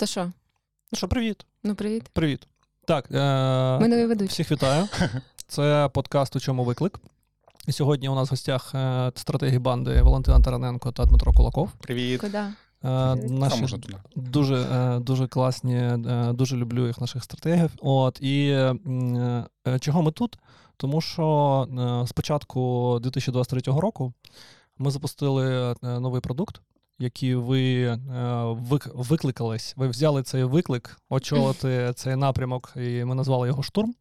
То що? Ну що, привіт. Ну, привіт. Привіт. Так, е- Ми нові ведучі. всіх вітаю. Це подкаст У чому виклик. І сьогодні у нас в гостях е, стратегі банди Валентина Тараненко та Дмитро Кулаков. Привіт. Куди? Е, Привіт. Наші можна туди. дуже, е, дуже класні, е, дуже люблю їх наших стратегів. От і м, е, чого ми тут? Тому що е, з початку 2023 року ми запустили е, новий продукт, який ви е, викликались. Ви взяли цей виклик, очолити цей напрямок, і ми назвали його штурм.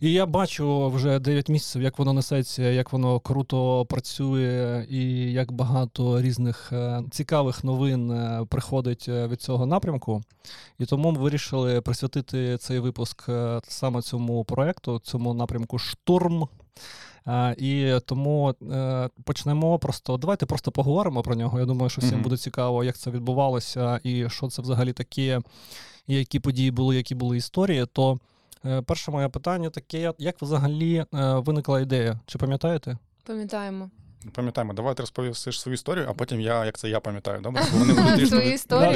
І я бачу вже 9 місяців, як воно несеться, як воно круто працює, і як багато різних е, цікавих новин е, приходить від цього напрямку. І тому ми вирішили присвятити цей випуск саме цьому проекту, цьому напрямку штурм. Е, І тому е, почнемо просто. Давайте просто поговоримо про нього. Я думаю, що всім Мгм. буде цікаво, як це відбувалося, і що це взагалі таке, і які події були, які були історії. То е, перше моє питання таке: як взагалі виникла ідея? Чи пам'ятаєте? Пам'ятаємо. Пам'ятаємо, давай ти розповісиш свою історію, а потім я, як це я пам'ятаю, добре? Бо вони будуть трішки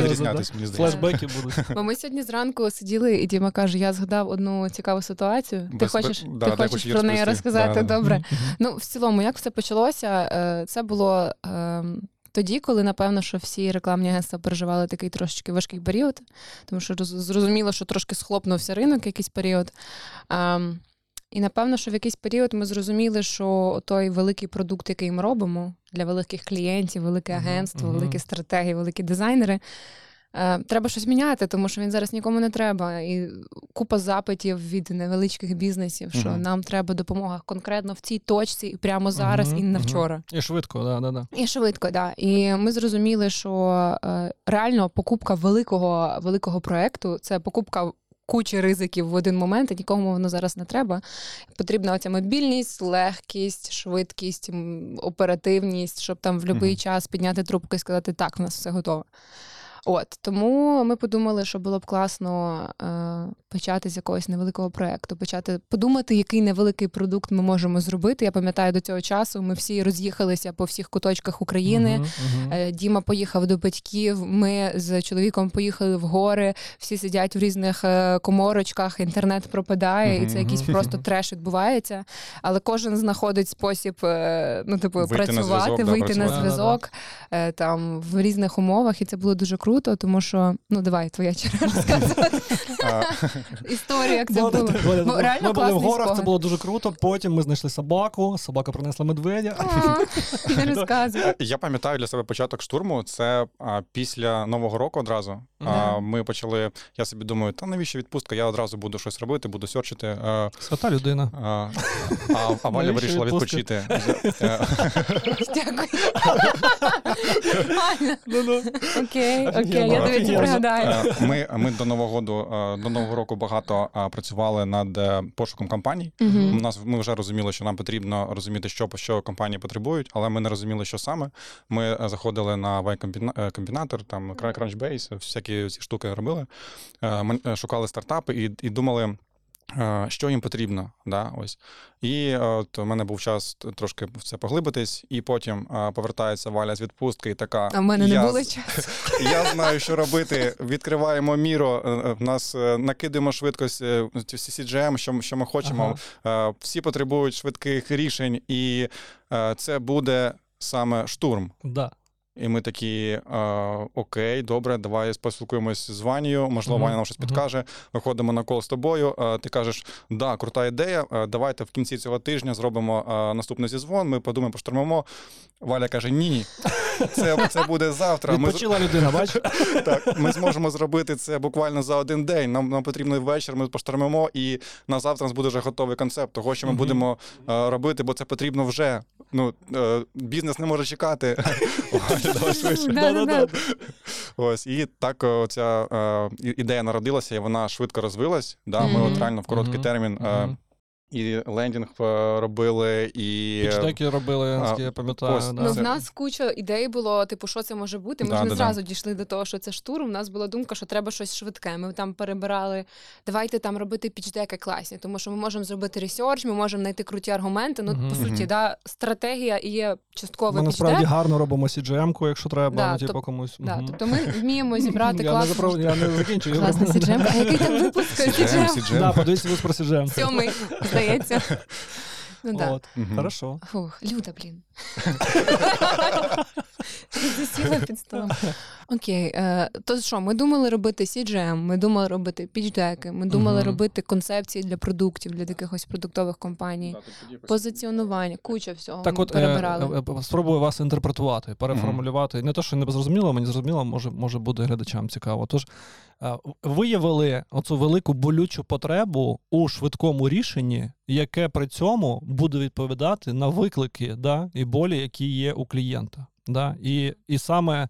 відрізнятися, мені здається. Флешбеки будуть. Бо ми сьогодні зранку сиділи, і Діма каже: я згадав одну цікаву ситуацію. Ти хочеш, да, ти хочеш про неї розказати? Да, да. Добре. Ну, в цілому, як все почалося? Е, Це було ем, тоді, коли напевно, що всі рекламні агентства переживали такий трошечки важкий період, тому що роз- зрозуміло, що трошки схлопнувся ринок якийсь період. І напевно, що в якийсь період ми зрозуміли, що той великий продукт, який ми робимо для великих клієнтів, велике агентство, мгм. великі стратегії, великі дизайнери. е, Треба щось міняти, тому що він зараз нікому не треба. І купа запитів від невеличких бізнесів, що Мгм. нам треба допомога конкретно в цій точці, і прямо зараз, Мгм, і на вчора. І швидко, да, да, да. І швидко, да. І ми зрозуміли, що е, реально покупка великого, великого проекту це покупка. Кучі ризиків в один момент, і нікому воно зараз не треба. Потрібна оця мобільність, легкість, швидкість, оперативність, щоб там в будь-який Мгм. час підняти трубку і сказати, так, в нас все готово. От тому ми подумали, що було б класно е, почати з якогось невеликого проекту, почати подумати, який невеликий продукт ми можемо зробити. Я пам'ятаю до цього часу. Ми всі роз'їхалися по всіх куточках України. Е, Діма поїхав до батьків. Ми з чоловіком поїхали в гори. Всі сидять в різних е, коморочках. Інтернет пропадає, і це якийсь просто треш відбувається. Але кожен знаходить спосіб, е, ну типу, Вийти на працювати, да, вийти на зв'язок там в різних умовах, і це було дуже круто, тому що ну давай, твоя черга розказувати історію, як це Було- було. було- Бо реально Ми були в горах, це було дуже круто. Потім ми знайшли собаку, собака принесла медведя. А, Не розказуй. Я пам'ятаю для себе початок штурму. Це а, після Нового року одразу. А, ми почали. Я собі думаю, та навіщо відпустка? Я одразу буду щось робити, буду серчити. А, Свята людина. а, а, а Валя вирішила відпочити. Дякую. Окей, окей, я тобі це пригадаю. Ми, ми до Нового до Нового року багато е, працювали над е, пошуком компаній. У нас ми вже розуміли, що нам потрібно розуміти, що що компанії потребують, але ми не розуміли, що саме. Ми е, заходили на Y комбінатор, там Crunchbase, всякі ці штуки робили. Е, Ми е, шукали стартапи і, і думали. Е, Що їм потрібно, да, ось і е, от у мене був час трошки в це поглибитись, і потім е, повертається Валя з відпустки, і така А в мене не «Я було часу. я знаю, що робити. Відкриваємо міро. В нас накидаємо швидкость е, ці всі CGM, що, що ми хочемо. Е, Всі потребують швидких рішень, і це буде саме штурм. Да. І ми такі: е, окей, добре, давай поспілкуємось з Ванією. Можливо, Мгм, Ваня нам щось підкаже. Виходимо на кол з тобою. е, Ти кажеш, да, крута ідея. е, Давайте в кінці цього тижня зробимо е, наступний зізвон. Ми подумаємо, поштурмимо. Валя каже: Ні, це, це буде завтра. Ми з- людина, бачиш? так, ми зможемо зробити це буквально за один день. Нам, нам потрібно вечір, ми поштормимо, і на завтра у нас буде вже готовий концепт того, що ми Мгм. будемо е, робити, бо це потрібно вже. Ну, е, бізнес не може чекати. Валя, давай швидше. Да-да-да. Ось і так е, ця е, ідея народилася, і вона швидко розвилась. Да, Ми от реально в короткий термін е. І лендінг е, робили, і Pitch deck и робили, наскільки я пам'ятаю. ось, да. Ну, в нас куча ідей було, типу, що це може бути. Ми Да, ж не да, да. зразу дійшли до того, що це штурм. У нас була думка, що треба щось швидке. Ми там перебирали, давайте там робити pitch deck и класні, тому що ми можемо зробити research, ми можемо знайти круті аргументи. Ну, Мгм. по суті, да, стратегія і є Ми частковий насправді гарно робимо CGM-ку, якщо треба, Да, ну, типу, тоб- комусь. Да, Мгм. тобто ми вміємо зібрати я, не запро... я не закінчую. класний CGM. А який там випуск CGM, CGM? CGM. Подивіться ви про CGM. Сьомий, здається. Ну так. От, Мгм. Хорошо. Фух, Люда, блін. Засіла під столом. Окей, е, то що, ми думали робити CGM, ми думали робити пічдеки, ми думали Мгм. робити концепції для продуктів, для якихось продуктових компаній, позиціонування, куча всього. Так ми от, е, перебирали. е, е, спробую вас інтерпретувати, переформулювати. Не те, що не зрозуміло, мені зрозуміло, може, може буде глядачам цікаво. Тож е, виявили оцю велику болючу потребу у швидкому рішенні, яке при цьому буде відповідати на виклики да, і болі, які є у клієнта. Да? І, і саме.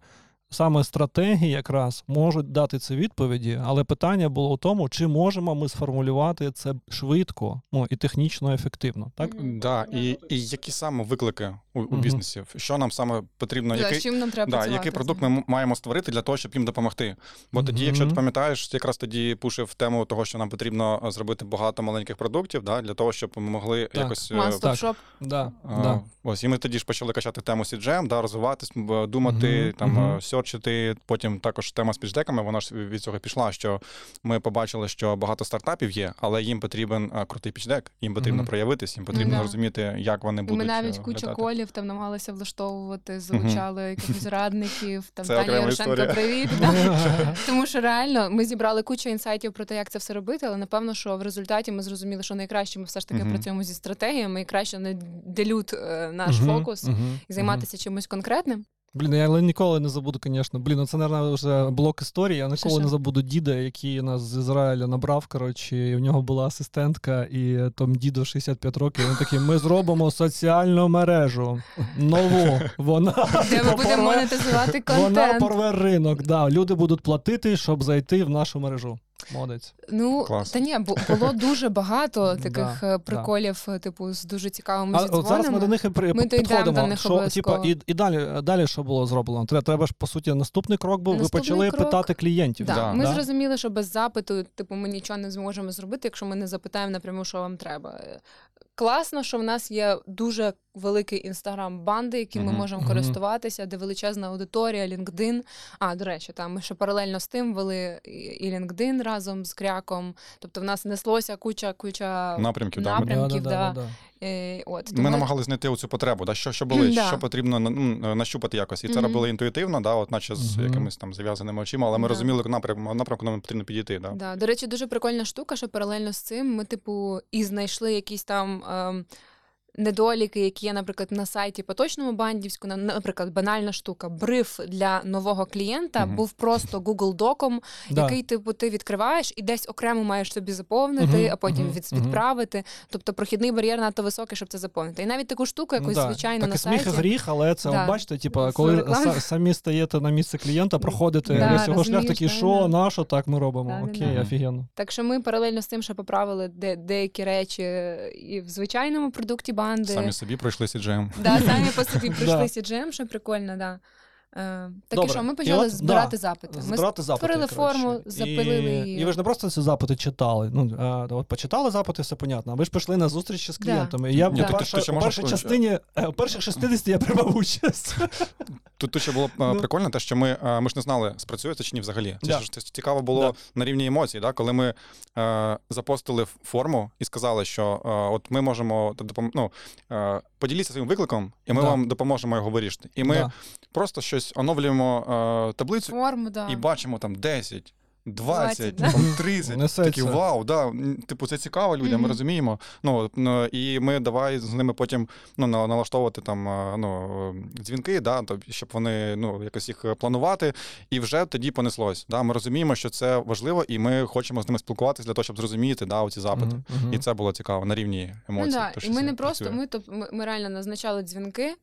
Саме стратегії якраз можуть дати ці відповіді, але питання було в тому, чи можемо ми сформулювати це швидко ну, і технічно ефективно. Так? Да, і, і які саме виклики у, у бізнесі? Що нам саме потрібно? Да, який, чим нам треба да, який продукт ми маємо створити для того, щоб їм допомогти? Бо тоді, якщо ти пам'ятаєш, якраз тоді пушив тему того, що нам потрібно е, зробити багато маленьких продуктів, да, для того, щоб ми могли Так. якось. е, Так. shop. Да, А, да. Ось, і ми тоді ж почали качати тему CGM, да, розвиватись, б- думати, там, е. Потім також тема з пічдеками, вона ж від цього пішла, що ми побачили, що багато стартапів є, але їм потрібен крутий пічдек, їм потрібно Мгм. проявитись, їм потрібно да. розуміти, як вони будуть ми навіть е, глядати. колів там намагалися влаштовувати, залучали якихось радників, там Таня Ярошенко, привіт. Тому що реально ми зібрали кучу інсайтів про те, як це все робити, але напевно, що в результаті ми зрозуміли, що найкраще ми все ж таки працюємо зі стратегіями і краще не делют е, наш фокус і займатися чимось конкретним. Блін, я але ніколи не забуду, звісно. Блін, ну це, мабуть, вже блок історії. Я ніколи не забуду діда, який нас з Ізраїля набрав. Коротше, і в нього була асистентка, і там діду 65 років. Він такий: ми зробимо соціальну мережу нову. Вона Де ми будемо монетизувати Вона порве ринок. Да. Люди будуть платити, щоб зайти в нашу мережу. Молодець. Ну Клас. та ні, бу- було дуже багато таких е, приколів, е, типу, з дуже цікавими А от зараз ми до них і при- Ми підходимо. до них що, типа, і, і далі, далі що було зроблено? Треба, треба ж, по суті, наступний крок був. Наступний ви почали крок- питати клієнтів. Да. Да. Ми Да? зрозуміли, що без запиту, типу, ми нічого не зможемо зробити, якщо ми не запитаємо напряму, що вам треба. Е, Класно, що в нас є дуже великий інстаграм банди, яким ми Мгм. можемо Мгм. користуватися, де величезна аудиторія, LinkedIn. А, до речі, там ми ще паралельно з тим вели і- і LinkedIn разом з кряком. Тобто в нас неслося куча куча Напрямків, напрямків, Да-да-да, да. да. Е, от, Ми тому- намагалися знайти оцю потребу, да, що, що болить, Да. що потрібно ну, нащупати якось. І це робили інтуїтивно, да, от наче з Мгм. якимись там зав'язаними очима, але ми Да. розуміли напрямку, напрямку нам потрібно підійти. Да. Да. До речі, дуже прикольна штука, що паралельно з цим ми, типу, і знайшли якісь там. Ем, Недоліки, які є, наприклад, на сайті поточному бандівську, наприклад, банальна штука. Бриф для нового клієнта Мгм. був просто Google доком, Да. який типу ти відкриваєш і десь окремо маєш собі заповнити, Мгм, а потім від, відправити. Тобто прохідний бар'єр надто високий, щоб це заповнити. І навіть таку штуку, якусь Ну да. звичайно так, на і сміх сайті. гріх, але це Да. бачите, типу, коли са- самі стаєте на місце клієнта, проходите Да, весь його шлях, такий, да, що, да. на що так ми робимо? Окей, да. офігенно. Так що ми паралельно з тим, що поправили де, деякі речі і в звичайному продукті банди. Самі собі пройшли CGM. Да, самі по собі прийшли Да. CGM, що прикольно, да. Е, так Добре. і що, ми І почали от, збирати да, запити. Ми Збирати запити, створили коротше. форму, запилили і, її. І ви ж не просто ці запити читали. Ну, а, от почитали запити, все понятно. А ви ж пішли на зустрічі з Да. клієнтами. І я Ні, в тут перша- ще у можна першій частині, е, у перших 60 я приймав участь. Тут, тут ще було е, Ну. прикольно, те, що ми, е, ми ж не знали, спрацює це чи ні взагалі. Це Да. ж цікаво було Да. на рівні емоцій, да? коли ми е, запостили форму і сказали, що е, от ми можемо допом... ну, е, поділіться своїм викликом, і ми Да. вам допоможемо його вирішити. І ми Да. просто щось оновлюємо е, таблицю Форму, да. і бачимо там 10. 20, 20, там 30, Несеться. такі вау, да, типу, це цікаво людям, ми розуміємо. Ну, ну, і ми давай з ними потім ну, на- налаштовувати там е, ну, е, дзвінки, да, то, щоб вони ну, якось їх планувати, і вже тоді понеслось. Да. Ми розуміємо, що це важливо, і ми хочемо з ними спілкуватися для того, щоб зрозуміти да, оці запити. Мгм. І це було цікаво на рівні емоцій. Ну, да. то, І ми не просто, ми, то, ми, ми реально назначали дзвінки.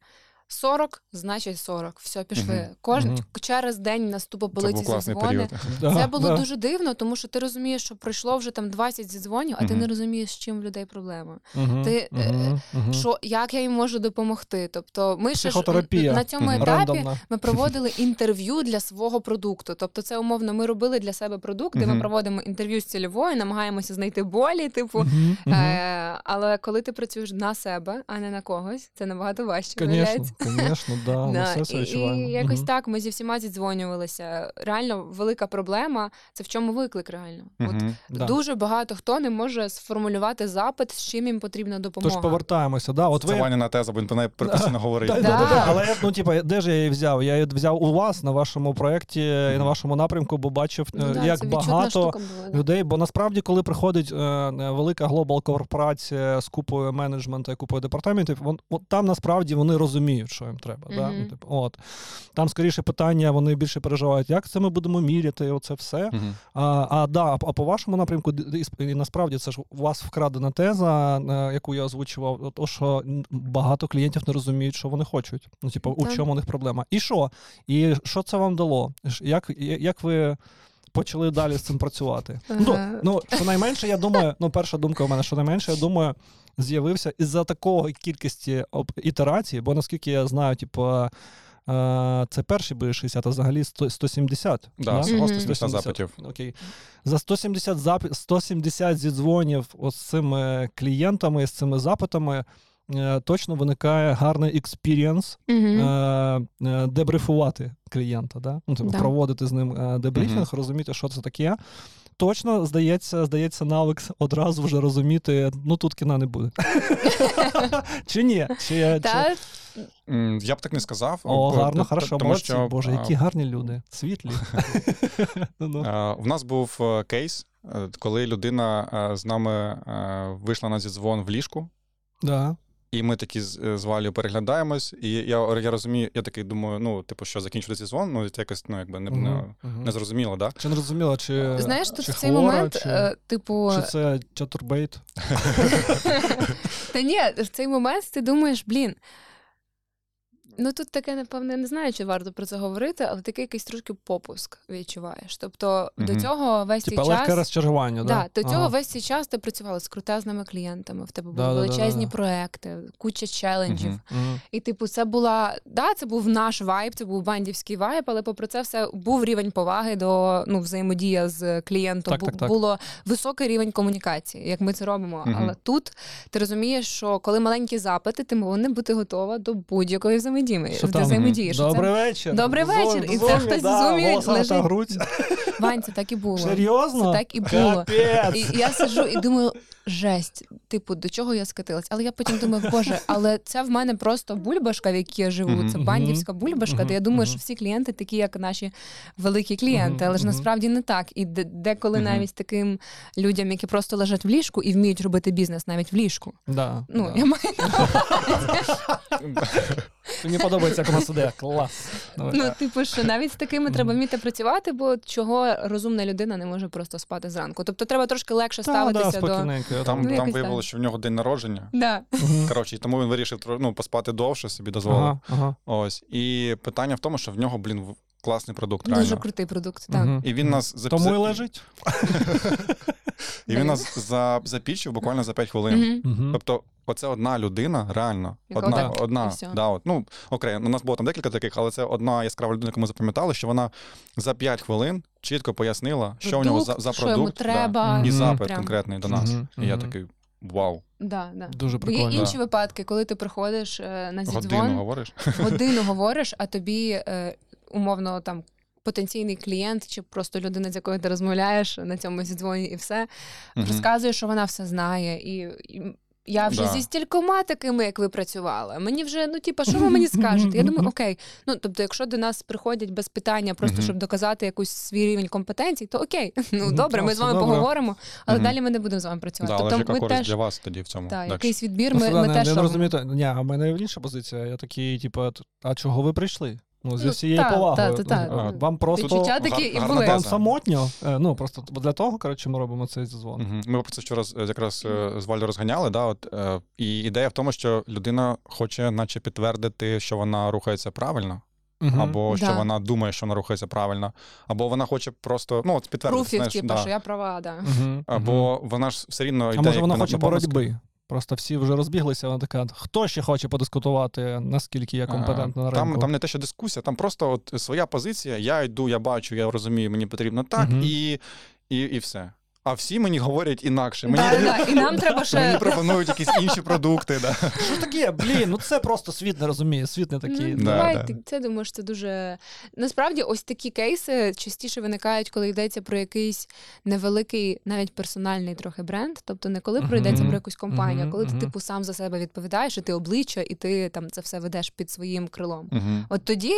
40, значить 40. Все, пішли. Мгм. Кожен Мгм. через день наступив Це полиці був дзвони. Да, Це було да. дуже дивно, тому що ти розумієш, що пройшло вже там 20 зідзвонів, а ти не розумієш, з чим в людей проблема. Ти, е. Що як я їм можу допомогти? Тобто, ми ще ж на цьому етапі Рандомна. ми проводили інтерв'ю для свого продукту. Тобто, це умовно, ми робили для себе продукт, де ми проводимо інтерв'ю з цільовою, намагаємося знайти болі, типу. Е, але коли ти працюєш на себе, а не на когось, це набагато важче. Конечно, конечно, да, ми Да, все це і, відчуваємо. і якось так ми зі всіма зідзвонювалися. Реально велика проблема це в чому виклик реально. От Да. дуже багато хто не може сформулювати запит, з чим їм потрібна допомога. Тож повертаємося. Да, от Це ви... Ваніна теза, бо він про неї постійно говорить. Да, Да. да, да, да. Але ну, типа, де ж я її взяв? Я її взяв у вас на вашому проєкті і на вашому напрямку, бо бачив, е, Ну, да, як багато людей. Бо насправді, коли приходить е, е, велика глобал корпорація з купою менеджменту і купою департаментів, вон, от там насправді вони розуміють, що їм треба. Да? Ну, типу, от. Там скоріше питання, вони більше переживають, як це ми будемо міряти, оце все. Мгм. А, а, да, а по вашому напрямку, і насправді це ж у вас вкрадена теза, е, яку я озвучував, то що багато клієнтів не розуміють, що вони хочуть. Ну, типу, у чому у них проблема. І що? І що це вам дало? Як, як ви. Почали далі з цим працювати. Ну, Ага. ну, щонайменше, я думаю, ну, перша думка у мене, щонайменше, я думаю, з'явився із-за такої кількості ітерацій, бо наскільки я знаю, типу, е, це перший буде 60, а взагалі 100, 170. Да, да? всього Мгм. 170 запитів. Окей. За 170 запи... 170 зідзвонів з цими клієнтами, з цими запитами. Е, Точно виникає гарний experience дебрифувати клієнта, да? ну, типу, Да. проводити з ним дебрифінг, розуміти, що це таке. Точно, здається, здається, навик одразу вже розуміти, ну тут кіна не буде. Чи ні? Чи, чи... Та, Я б так не сказав. О, бо- гарно, хорошо, тому молодці. що, Боже, які гарні люди, світлі. У нас був кейс, коли людина з нами вийшла на зідзвон в ліжку, Да. І ми такі з, е, з Валею переглядаємось. І я, я розумію, я такий думаю, ну, типу, що закінчувати сезон, ну, це якось ну, якби не, Мгм, не, не зрозуміло, да? Чи не розуміла, чи, знаєш, тут чи в цей хвора, момент, чи, е, типу, чи це чатурбейт? Та ні, в цей момент ти думаєш, блін. Ну тут таке, напевне, не знаю, чи варто про це говорити, але такий якийсь трошки попуск відчуваєш. Тобто до цього весь Типа цей час. розчарування, Да, да? до цього Ага. весь цей час ти працювала з крутезними клієнтами, в тебе були Да-да-да-да. величезні проекти, куча челенджів. Мгм. І, типу, це була да, це був наш вайб, це був бандівський вайб, але попри це все був рівень поваги до ну, взаємодія з клієнтом. Так, Бу- так, так. Було високий рівень комунікації, як ми це робимо. Але тут ти розумієш, що коли маленькі запити, ти повинна бути готова до будь-якої взаємодії. Що до там? взаємодії. що Добрий вечір. Добрий В вечір. зумі, І це хтось да, зумі лежить. грудь. Вань, це так і було. Серйозно? Це так і було. Капець. І я сиджу і думаю, жесть, типу, до чого я скатилась? Але я потім думаю, боже, але це в мене просто бульбашка, в якій я живу. Це бандівська бульбашка, де я думаю, що всі клієнти такі, як наші великі клієнти. Але ж насправді не так. І деколи навіть таким людям, які просто лежать в ліжку і вміють робити бізнес навіть в ліжку. Да, Ну, да. я маю Мені подобається, сидить. Клас. Ну, типу, що навіть з такими треба вміти працювати, бо чого розумна людина не може просто спати зранку. Тобто треба трошки легше ставитися да, до. Я Там, Ну, там виявилося, що в нього день народження. Да. Коротше, і тому він вирішив ну, поспати довше, собі дозволив. Ага, ага. Ось. І питання в тому, що в нього, блін, класний продукт. Реально. Дуже крутий продукт. Так. Мгм. І він нас за- Тому і лежить. І він нас за, запічив буквально за 5 хвилин. Тобто, оце одна людина, реально. Одна, одна, да, от, ну, окей, у нас було там декілька таких, але це одна яскрава людина, яку ми запам'ятали, що вона за 5 хвилин чітко пояснила, що у нього за, за що йому продукт да, треба. І запит Прям. конкретний до нас. І я такий вау, Да, да. Дуже Бо є прикольно. інші випадки, коли ти приходиш е, на годину зідзвон, говориш. годину говориш, а тобі е, умовно там. Потенційний клієнт чи просто людина, з якою ти розмовляєш на цьому зідзвоні, і все Мгм. розказує, що вона все знає, і, і я вже Да. зі стількома такими, як ви працювали. Мені вже ну, типа, що ви мені скажете? Я думаю, окей. Ну тобто, якщо до нас приходять без питання, просто Мгм. щоб доказати якийсь свій рівень компетенцій, то окей, ну Ну, добре, ми з вами добре. поговоримо, але далі ми не будемо з вами працювати. Да, але тобто, яка ми теж для вас тоді в цьому? та, якийсь відбір. Просто, Ми, да, ми не, теж не розумієте, ні, а в мене інша позиція. Я такий, типу, а чого ви прийшли? Ну, зі Ну, всією та, повагою. та, та, та. Вам просто такі і були. вам самотньо. Е, Ну просто для того, коротше, ми робимо цей дзвон. Ми про це вчора з- якраз е, з Валю розганяли. Да, от, е, і ідея в тому, що людина хоче, наче підтвердити, що вона рухається правильно, Мгм. або що Да. вона думає, що вона рухається правильно, або вона хоче просто ну, підтвердити. Пруфів, типу, да. що я права, да. Мгм. Або вона ж все рівно йде. А може вона хоче боротьби? Просто всі вже розбіглися, вона така, хто ще хоче подискутувати, наскільки я компетентна на Там, ринку? там не те, що дискусія, там просто от своя позиція. Я йду, я бачу, я розумію, мені потрібно так, угу. і, і, і все. А всі мені говорять інакше. Мені, Да, да, І нам треба мені пропонують якісь інші продукти. Да. Що таке? Блін, ну це просто світ не розуміє, світ не такий. Ну, Да, давай, да. ти- це думаю, що це дуже насправді ось такі кейси частіше виникають, коли йдеться про якийсь невеликий, навіть персональний трохи бренд. Тобто не коли про йдеться про якусь компанію, а коли ти типу сам за себе відповідаєш, і ти обличчя, і ти там це все ведеш під своїм крилом. Мгм. От тоді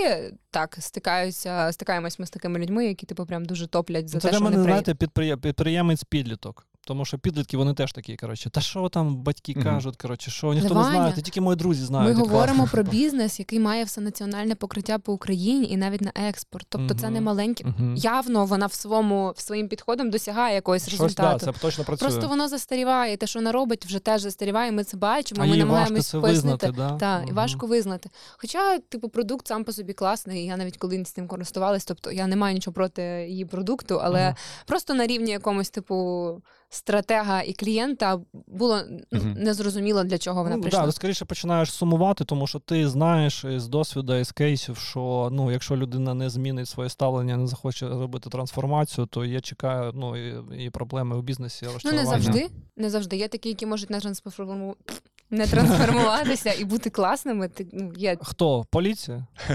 так стикаються, стикаємось ми з такими людьми, які типу прям дуже топлять за це те, Це для що мене, вони знаєте, підприємець підліток. Тому що підлітки вони теж такі, коротше, та що там батьки кажуть, коротше, що ніхто Ваня, не знає, то тільки мої друзі знають. і говоримо класно, про бізнес, який має все національне покриття по Україні і навіть на експорт. Тобто це Мгм. не маленькі. Мгм. Явно вона в своєму в своїм підходом досягає якогось Щось, да, результату. це точно працює. Просто воно застаріває. Те, що вона робить, вже теж застаріває. Ми це бачимо. а ми намагаємось це пояснити. визнати, да? Так, і важко визнати. Хоча, типу, продукт сам по собі класний, я навіть коли з тим користувалась, тобто я не маю нічого проти її продукту, але просто на рівні якомусь, типу, стратега і клієнта було Мгм. незрозуміло, для чого вона Ну, прийшла. да, ти скоріше починаєш сумувати, тому що ти знаєш з досвіду, із кейсів, що ну, якщо людина не змінить своє ставлення, не захоче робити трансформацію, то я чекаю ну, і, і проблеми у бізнесі. Ну, не завжди. Не завжди. Є такі, які можуть не трансформу... не трансформуватися і бути класними. Ти, ну, є Хто? Поліція?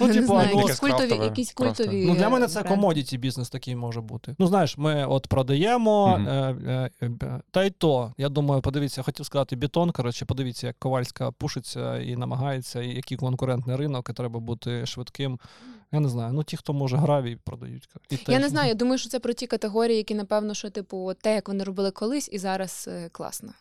Ну, не типу, знаю, ну, якісь культові, крафтове якісь культові. Ну, для мене е, це бренди. комодіті бізнес такий може бути. Ну, знаєш, ми от продаємо, Мгм. е, е, е, та й то. Я думаю, подивіться, хотів сказати бетон. Коротше, подивіться, як Ковальська пушиться і намагається, і який конкурентний ринок, і треба бути швидким. Я не знаю. Ну, ті, хто може гравій, продають. І Я не знаю, я думаю, що це про ті категорії, які, напевно, що, типу, те, як вони робили колись, і зараз е, класно.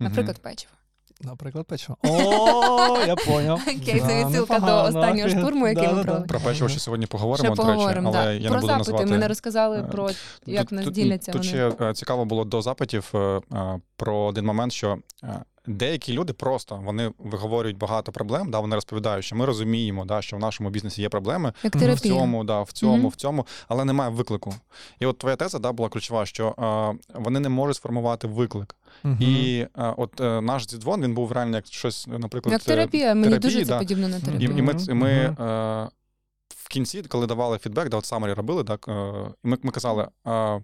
Наприклад, печиво. Наприклад, печиво. О, я поняв. Окей, це відсилка до останнього штурму, який ми провели. Про печиво ще сьогодні поговоримо, до речі, поговоримо. але я не Про буду запити назвати. ми не розказали Е, про як в нас діляться Тут ще е, цікаво було до запитів е, е, про один момент, що е, деякі люди просто вони виговорюють багато проблем, да, вони розповідають, що ми розуміємо, да, що в нашому бізнесі є проблеми, Як в терапія. цьому, да, в цьому, Мгм. в цьому, але немає виклику. І от твоя теза да, була ключова, що е, вони не можуть сформувати виклик. І е, от е, наш дзвон він був реально як щось, наприклад, Як е, терапія, мені терапії, дуже це да. подібно на І, терапію. і ми, Мгм, ми мгм. е, в кінці, коли давали фідбек, да, от самері робили, так, е, і ми, ми казали, е,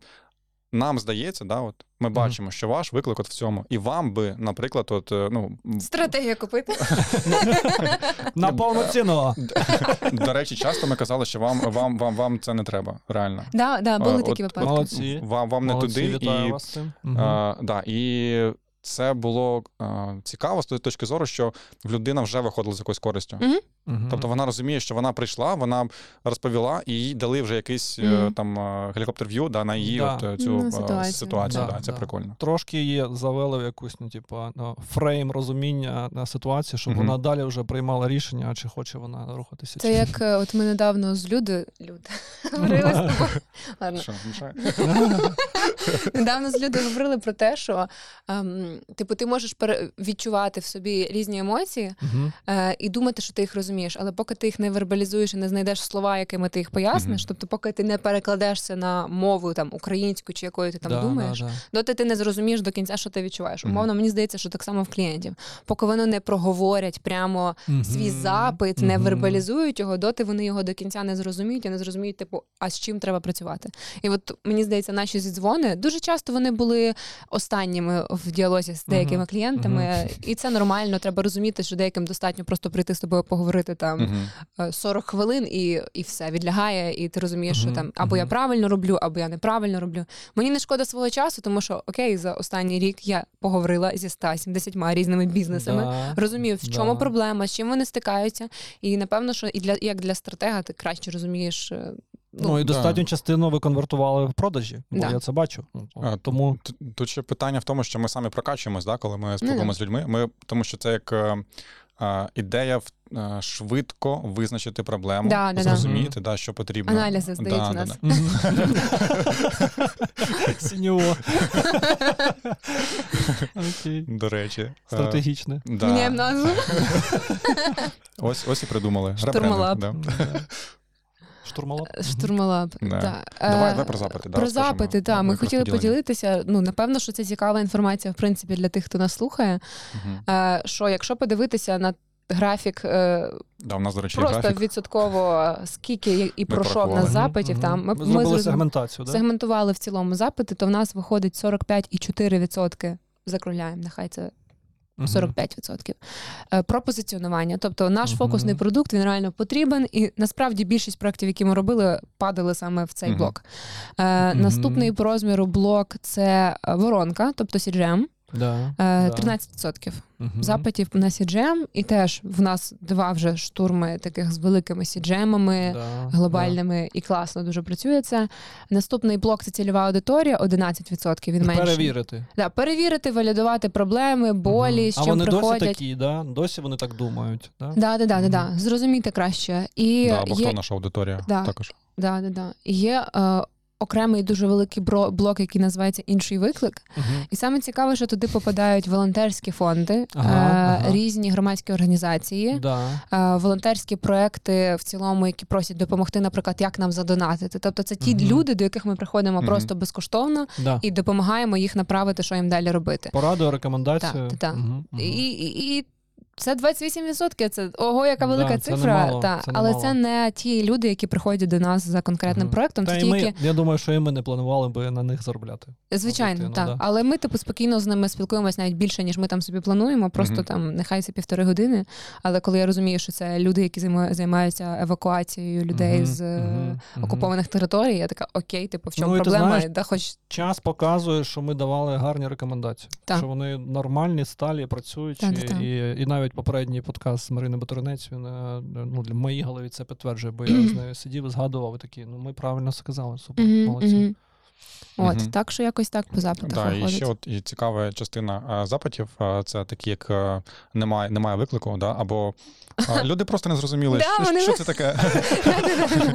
нам здається, да, от, ми бачимо, що ваш виклик от в цьому. І вам би, наприклад, от, е, ну, Стратегія купити. На повноцінного. до речі, часто ми казали, що вам, вам, вам, вам це не треба, реально. Да, да, Е, були такі випадки. Молодці. Вам, вам не туди. І, е, і це було е, цікаво з тої точки зору, що людина вже виходила з якоюсь користю. Мгм. Мгм. Тобто вона розуміє, що вона прийшла, вона розповіла, і їй дали вже якийсь Мгм. там е, гелікоптер-в'ю да, на її Да. от, е, цю Ну, ситуацію. ситуацію. Да, Да, це да. прикольно. Трошки її завели в якусь, ну, типу, ну, фрейм розуміння на ситуацію, щоб Мгм. вона далі вже приймала рішення, чи хоче вона рухатися. Це чи як от ми недавно з Люди. Люд. Говорили з тобою. Ладно. Що. Недавно з люди говорили про те, що ем, типу, ти можеш відчувати в собі різні емоції е, і думати, що ти їх розумієш, але поки ти їх не вербалізуєш і не знайдеш слова, якими ти їх поясниш, Мгм. тобто, поки ти не перекладешся на мову там українську чи якою ти там Да, думаєш, да, да. доти ти не зрозумієш до кінця, що ти відчуваєш. Мгм. Умовно, мені здається, що так само в клієнтів. Поки вони не проговорять прямо свій Мгм. запит, не вербалізують його, доти вони його до кінця не зрозуміють і не зрозуміють, типу, а з чим треба працювати. І от мені здається, наші зідзвони дуже часто вони були останніми в діалозі з деякими клієнтами, і це нормально. Треба розуміти, що деяким достатньо просто прийти з тобою поговорити там Мгм. е, 40 хвилин, і, і все відлягає, і ти розумієш, що там або я правильно роблю, або я неправильно роблю. Мені не шкода свого часу, тому що окей, за останній рік я поговорила зі 170 різними бізнесами. Да. Розумію, в чому Да. проблема, з чим вони стикаються, і напевно, що і для як для стратега ти краще розумієш. е, Ну, і да. достатню частину ви конвертували в продажі, бо Да. я це бачу. Ну, А, Тому Тут ще питання в тому, що ми самі прокачуємось, да, коли ми спілкуємося з людьми. Ми, тому що це як е, ідея в швидко визначити проблему, Да, да, да. зрозуміти, да, що потрібно. Аналізи, здається, Да, у да, нас. да. Сіньово. До речі, е, Стратегічне. да. Міняємо назву. Ось ось і придумали. Штурмолаб. Ребрендинг, Да. Штурмолап. Да. Да. Давай- Е, давай про запити, Про розкажемо. запити, так. Ми Ми хотіли поділитися. Ну, напевно, що це цікава інформація, в принципі, для тих, хто нас слухає. Е, Що якщо подивитися на графік, е, Да, у нас, до речі, просто графік. відсотково скільки і пройшов нас запитів, там ми, Ми ми зробили сегментацію, да? сегментували в цілому запити, то в нас виходить 45,4%. Закругляємо, нехай це. 45%. Е, Про позиціонування. Тобто наш фокусний продукт він реально потрібен, і насправді більшість проєктів, які ми робили, падали саме в цей блок. Е, Наступний по розміру блок це е, воронка, тобто CGM, Да, е, 13%. Мгм. Запитів на CGM, і теж в нас два вже штурми таких з великими CGM-ами. Да, Глобальними і класно дуже працює це. Наступний блок це цільова аудиторія, 11%. Він да. Перевірити. Да, перевірити, валідувати проблеми, болі, з а вони приходять. досі такі, да? Досі вони так думають. Да? Да, да, да, да, да. Зрозуміти краще. І Да, або є, хто наша аудиторія Да. також. да, да, да. Є е, окремий дуже великий блок, який називається інший виклик. Мгм. І саме цікаве, що туди попадають волонтерські фонди, Ага, е, ага. різні громадські організації. Да. е, Волонтерські проекти в цілому, які просять допомогти, наприклад, як нам задонатити. Тобто, це ті Мгм. люди, до яких ми приходимо Мгм. просто безкоштовно Да. і допомагаємо їх направити, що їм далі робити. Пораду, рекомендацію. Так, так. І, і, і це 28%. Це ого, яка Да, велика це цифра. немало, та, це але немало. це не ті люди, які приходять до нас за конкретним Мгм. проектом. Та Це ті, ми, які я думаю, що і ми не планували би на них заробляти. звичайно, так. да. Але ми типу спокійно з ними спілкуємося навіть більше, ніж ми там собі плануємо. Просто Мгм. там нехай це півтори години. Але коли я розумію, що це люди, які займаються евакуацією людей Мгм, з е, окупованих територій, я така окей, типу, в чому Ну, проблема? знаєш, да, хоч Час показує, що ми давали гарні рекомендації. Так. Що вони нормальні, сталі, працюючі. І, і навіть попередній подкаст з Мариною Батуринець, він е, ну, для моїй голові це підтверджує, бо я з нею сидів і згадував і такі, ну ми правильно сказали, супер, молодці. От, Мгм. так що якось так по запитах Да, і ще от і цікава частина а, запитів а, це такі, як а, немає, немає виклику, да, або люди просто не зрозуміли, Да, що, вони що це таке.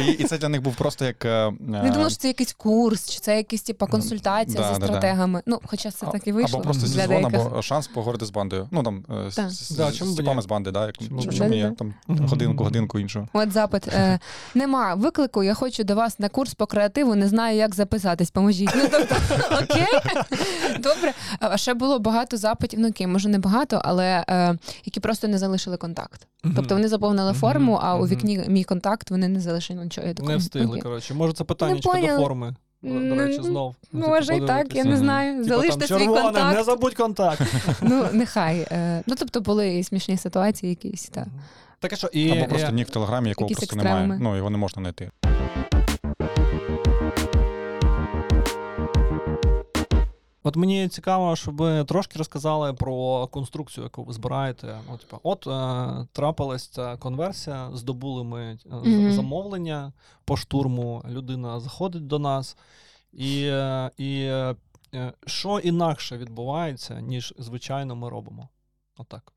і, і це для них був просто як. е, Не думала, що це якийсь курс, чи це якісь типа консультація Да, зі да, да. стратегами. Ну, хоча це так і вийшло Або просто сезон, або шанс поговорити з бандою. Ну там е, з, Так. Да, з, з типами з банди, да, як, Чому Да-да-да. там годинку, годинку іншу. От запит. Е, нема виклику, я хочу до вас на курс по креативу, не знаю, як записатись, поможіть. Ну, тобто, окей. Добре. А ще було багато запитів, ну окей, може не багато, але е, які просто не залишили контакт. Мгм. Тобто вони заповнили форму, а у вікні мій контакт вони не залишили нічого. Я Не встигли, окей. коротше. Може, це питання до форми. До, до речі, знов. Ну, Може і типу, так, я не знаю. Типу, Залиште свій контакт. Не забудь контакт. Ну, нехай. Е, ну, тобто були і смішні ситуації якісь, так. Так, що, і, Або просто і- нік в телеграмі, якого Якісь просто немає. Ну, його не можна знайти. От мені цікаво, щоб ви трошки розказали про конструкцію, яку ви збираєте. От, типу, от е, трапилась ця конверсія, здобули ми mm-hmm. Замовлення по штурму. Людина заходить до нас, і, е, і е, що інакше відбувається, ніж звичайно ми робимо. Отак.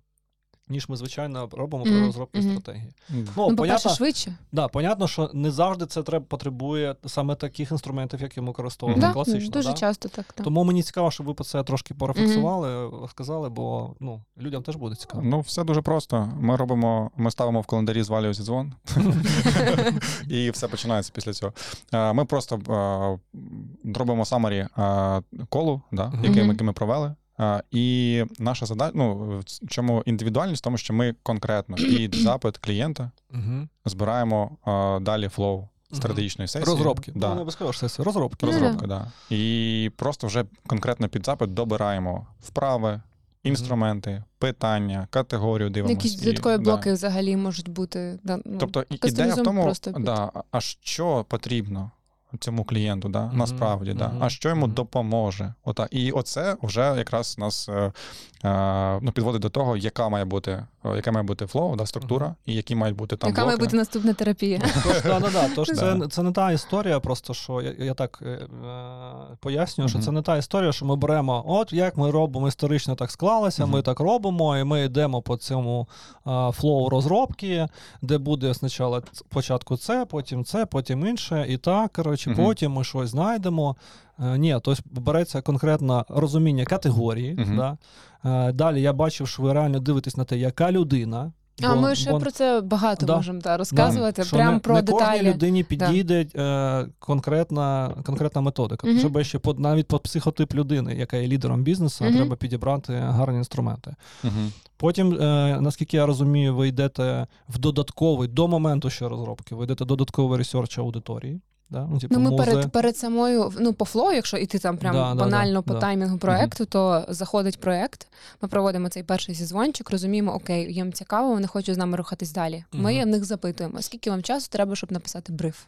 Ніж ми звичайно робимо при Мгм, розробці мгм. стратегії. Ну, Ну, Ну, понятно, швидше. да, понятно, що не завжди це треба потребує саме таких інструментів, які ми використовуємо. Да, класично. дуже да? часто так. так. Тому мені цікаво, щоб ви про це трошки порефлексували, сказали, бо ну, людям теж буде цікаво. Ну, все дуже просто. Ми робимо, ми ставимо в календарі з Валію дзвон, і все починається після цього. Е, Ми просто е, робимо summary е, call у, да, Мгм. ми провели. І наша задача, ну, в чому індивідуальність, в тому що ми конкретно під запит клієнта збираємо далі flow стратегічної сесії. Розробки. Да. Ну, не ж сесії, розробки. Ну, да. Розробка, да. І просто вже конкретно під запит добираємо вправи, інструменти, питання, категорію дивимося. Якісь додаткові блоки взагалі можуть бути. Да, ну, Тобто ідея в тому, просто да, а що потрібно цьому клієнту, да, Мгм, насправді, да, мгм, а що йому допоможе. Ота. І оце вже якраз нас е, е, ну, підводить до того, яка має бути е, яке має бути flow, да, структура, і які мають бути там Яка блоки. має бути наступна терапія? Тож, да, да, да. Тож це, це не та історія, просто що я, я так е, е, пояснюю, що це не та історія, що ми беремо, от як ми робимо, історично так склалося, ми так робимо, і ми йдемо по цьому flow розробки, де буде спочатку спочатку це, потім це, потім інше, і так, коротше, потім ми щось знайдемо. Е, Ні, тобто береться конкретне розуміння категорії. Да? Е, Далі я бачив, що ви реально дивитесь на те, яка людина. А бо- ми ще бо- про це багато Да. можемо та, розказувати. що Прям про не деталі. кожній людині підійде е, конкретна, конкретна методика. Мгм. Щоб ще по, навіть по психотип людини, яка є лідером бізнесу, Мгм. треба підібрати гарні інструменти. Мгм. Потім, е, наскільки я розумію, ви йдете в додатковий до моменту ще розробки, ви йдете додатковий research аудиторії. Да? Ну, типу, Ну, ми перед, перед самою, ну, по flow, якщо іти там прям Да, банально да, по да. таймінгу проекту, то заходить проект, ми проводимо цей перший зізвончик, розуміємо, окей, їм цікаво, вони хочуть з нами рухатись далі. Ми в них запитуємо, скільки вам часу треба, щоб написати бриф.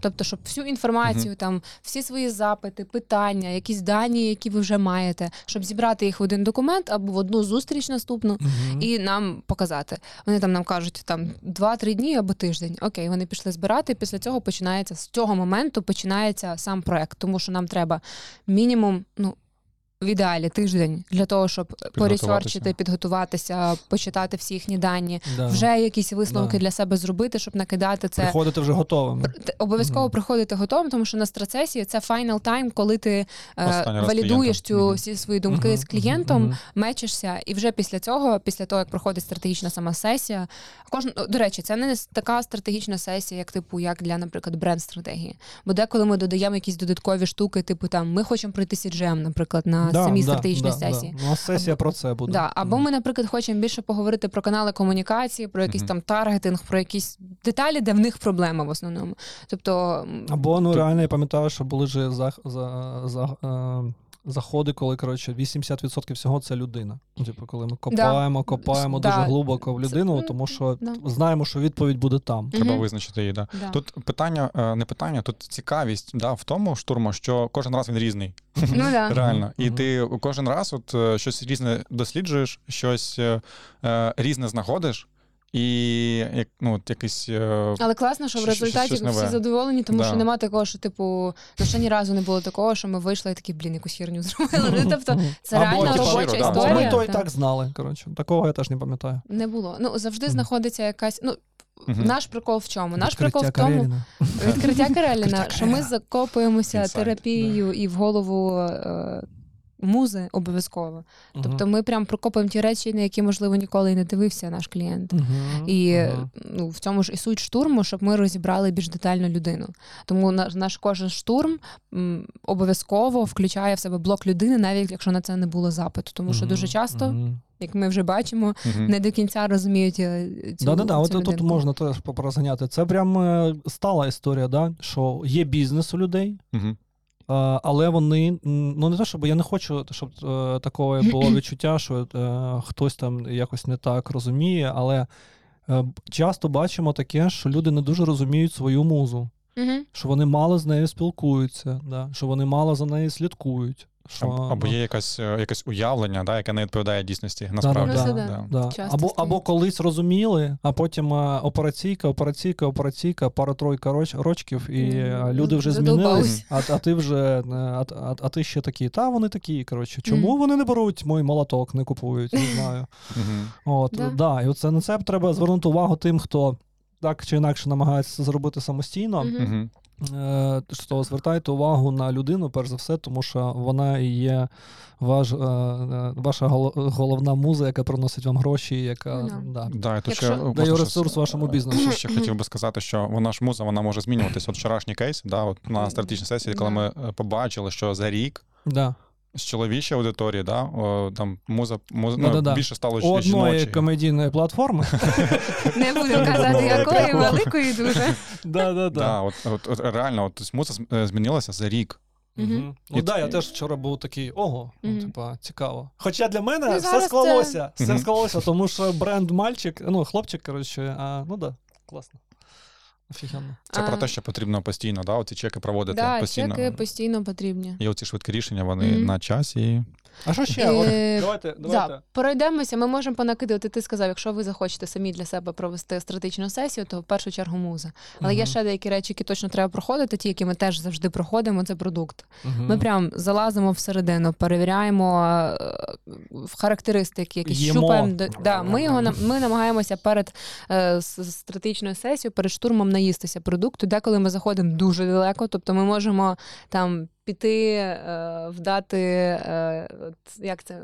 Тобто, щоб всю інформацію, там всі свої запити, питання, якісь дані, які ви вже маєте, щоб зібрати їх в один документ або в одну зустріч наступну. І нам показати. Вони там нам кажуть там 2-3 дні або тиждень. Окей, вони пішли збирати. Після цього починається з цього моменту починається сам проект, тому що нам треба мінімум, ну. В ідеалі тиждень для того, щоб порісорчити, підготуватися, почитати всі їхні дані, Да. вже якісь висновки Да. для себе зробити, щоб накидати це. Приходите вже готовими. Т- Обов'язково Мгм. приходити готовим, тому що на страцесії це final time, коли ти е, Останній валідуєш цю. Мгм. всі свої думки Мгм, з клієнтом, мгм. мечишся, і вже після цього, після того як проходить стратегічна сама сесія, кожен до речі, це не така стратегічна сесія, як типу, як для, наприклад, бренд-стратегії. Бо деколи ми додаємо якісь додаткові штуки, типу там ми хочемо пройти CGM, наприклад, на Да, самій да, стратегічній да, сесії. Да. У нас сесія про це буде. Да, або mm. ми, наприклад, хочемо більше поговорити про канали комунікації, про якийсь Мгм. там таргетинг, про якісь деталі, де в них проблема в основному. Тобто, Або ну реально я пам'ятаю, що були ж за, за, за, е, заходи, коли коротше 80% всього це людина. Ну, Типу, коли ми копаємо, копаємо Да. дуже глибоко в людину, ну, тому що да. знаємо, що відповідь буде там. Треба визначити її. Да. да. Тут питання, е, не питання, тут цікавість да, в тому штурму, що кожен раз він різний. ну, да. Реально. І ти кожен раз от е, щось різне досліджуєш, щось е, різне знаходиш, і як, ну, от якийсь. е, Але класно, що в результаті щось ви всі задоволені, тому Да. що нема такого, що типу, ну ще ні разу не було такого, що ми вийшли і такі, блін, якусь херню зробили. Ну, тобто це Або, реально типу, робоча щиро, да. Історія. ми то і Так. знали. Коротше, такого я теж не пам'ятаю. Не було. Ну завжди знаходиться якась. Ну наш прикол в чому? Наш Відкриття прикол в тому, Кареліна. відкриття Кареліна, що ми закопуємося терапією і в голову е, музи обов'язково. Мгм. Тобто ми прям прокопуємо ті речі, на які можливо ніколи і не дивився наш клієнт. Мгм. І ну, в цьому ж і суть штурму, щоб ми розібрали більш детально людину. Тому наш, наш кожен штурм м, обов'язково включає в себе блок людини, навіть якщо на це не було запиту. Тому що дуже часто, як ми вже бачимо, Мгм. не до кінця розуміють е, цю, Да, да, да. От тут можна теж порозганяти. Це прям е, стала історія, да? що є бізнес у людей, Мгм. Але вони ну не те, щоб я не хочу, щоб е, такого було відчуття, що е, хтось там якось не так розуміє, але е, часто бачимо таке, що люди не дуже розуміють свою музу, що вони мало з нею спілкуються, да, що вони мало за нею слідкують. Що, Або, або ну, є якась, е, якесь уявлення, да, яке не відповідає дісності. Насправді. Це да, да. Да. Або, або колись розуміли, а потім е, операційка, операційка, операційка, пара-тройка роч, рочків, і е, люди вже змінились, а, а ти вже а, а, а ти ще такий. Та вони такі. Коротше, чому Мгм. вони не беруть мій молоток, не купують? Не знаю. От Да. да. і оце на це треба звернути увагу тим, хто так чи інакше намагається це зробити самостійно. Е, що звертайте увагу на людину, перш за все, тому що вона і є ваш, е, е, ваша головна муза, яка приносить вам гроші, яка no. да. Да, і Якщо- ще, дає можна щось- ресурс вашому бізнесу. Ще хотів би сказати, що вона ж муза, вона може змінюватися. От вчорашній кейс, да, от на стратегічній сесії, коли Да. ми побачили, що за рік Да. З чоловічої аудиторії, да, о, там муза, муза ну, Да-да-да. більше стало У ж- одної комедійної платформи. Не будемо казати, якої великої дуже. да, да, Да, от, от, от реально, от, муза е, змінилася за рік. Ну І да, т- я теж вчора був такий, ого, ну, типа, цікаво. Хоча для мене Ну, все склалося. Все склалося, тому що бренд мальчик, ну, хлопчик, коротше, а, ну да, класно. Офігенно. Це А. про те, що потрібно постійно, да, оці чеки проводити Да, постійно. чеки постійно потрібні. І оці швидкі рішення, вони Мгм. на часі. А що ще? Е, От, давайте, Да, давайте. пройдемося. Ми можемо понакидувати. Ти сказав, якщо ви захочете самі для себе провести стратегічну сесію, то в першу чергу муза. Але є ще деякі речі, які точно треба проходити, ті, які ми теж завжди проходимо. Це продукт. Мгм. Ми прям залазимо всередину, перевіряємо е, в характеристики, якісь щупаємо. Да, ми його ми намагаємося перед е, стратегічною сесією, перед штурмом наїстися продукту. Деколи ми заходимо дуже далеко, тобто ми можемо там піти, е, вдати е, от, як це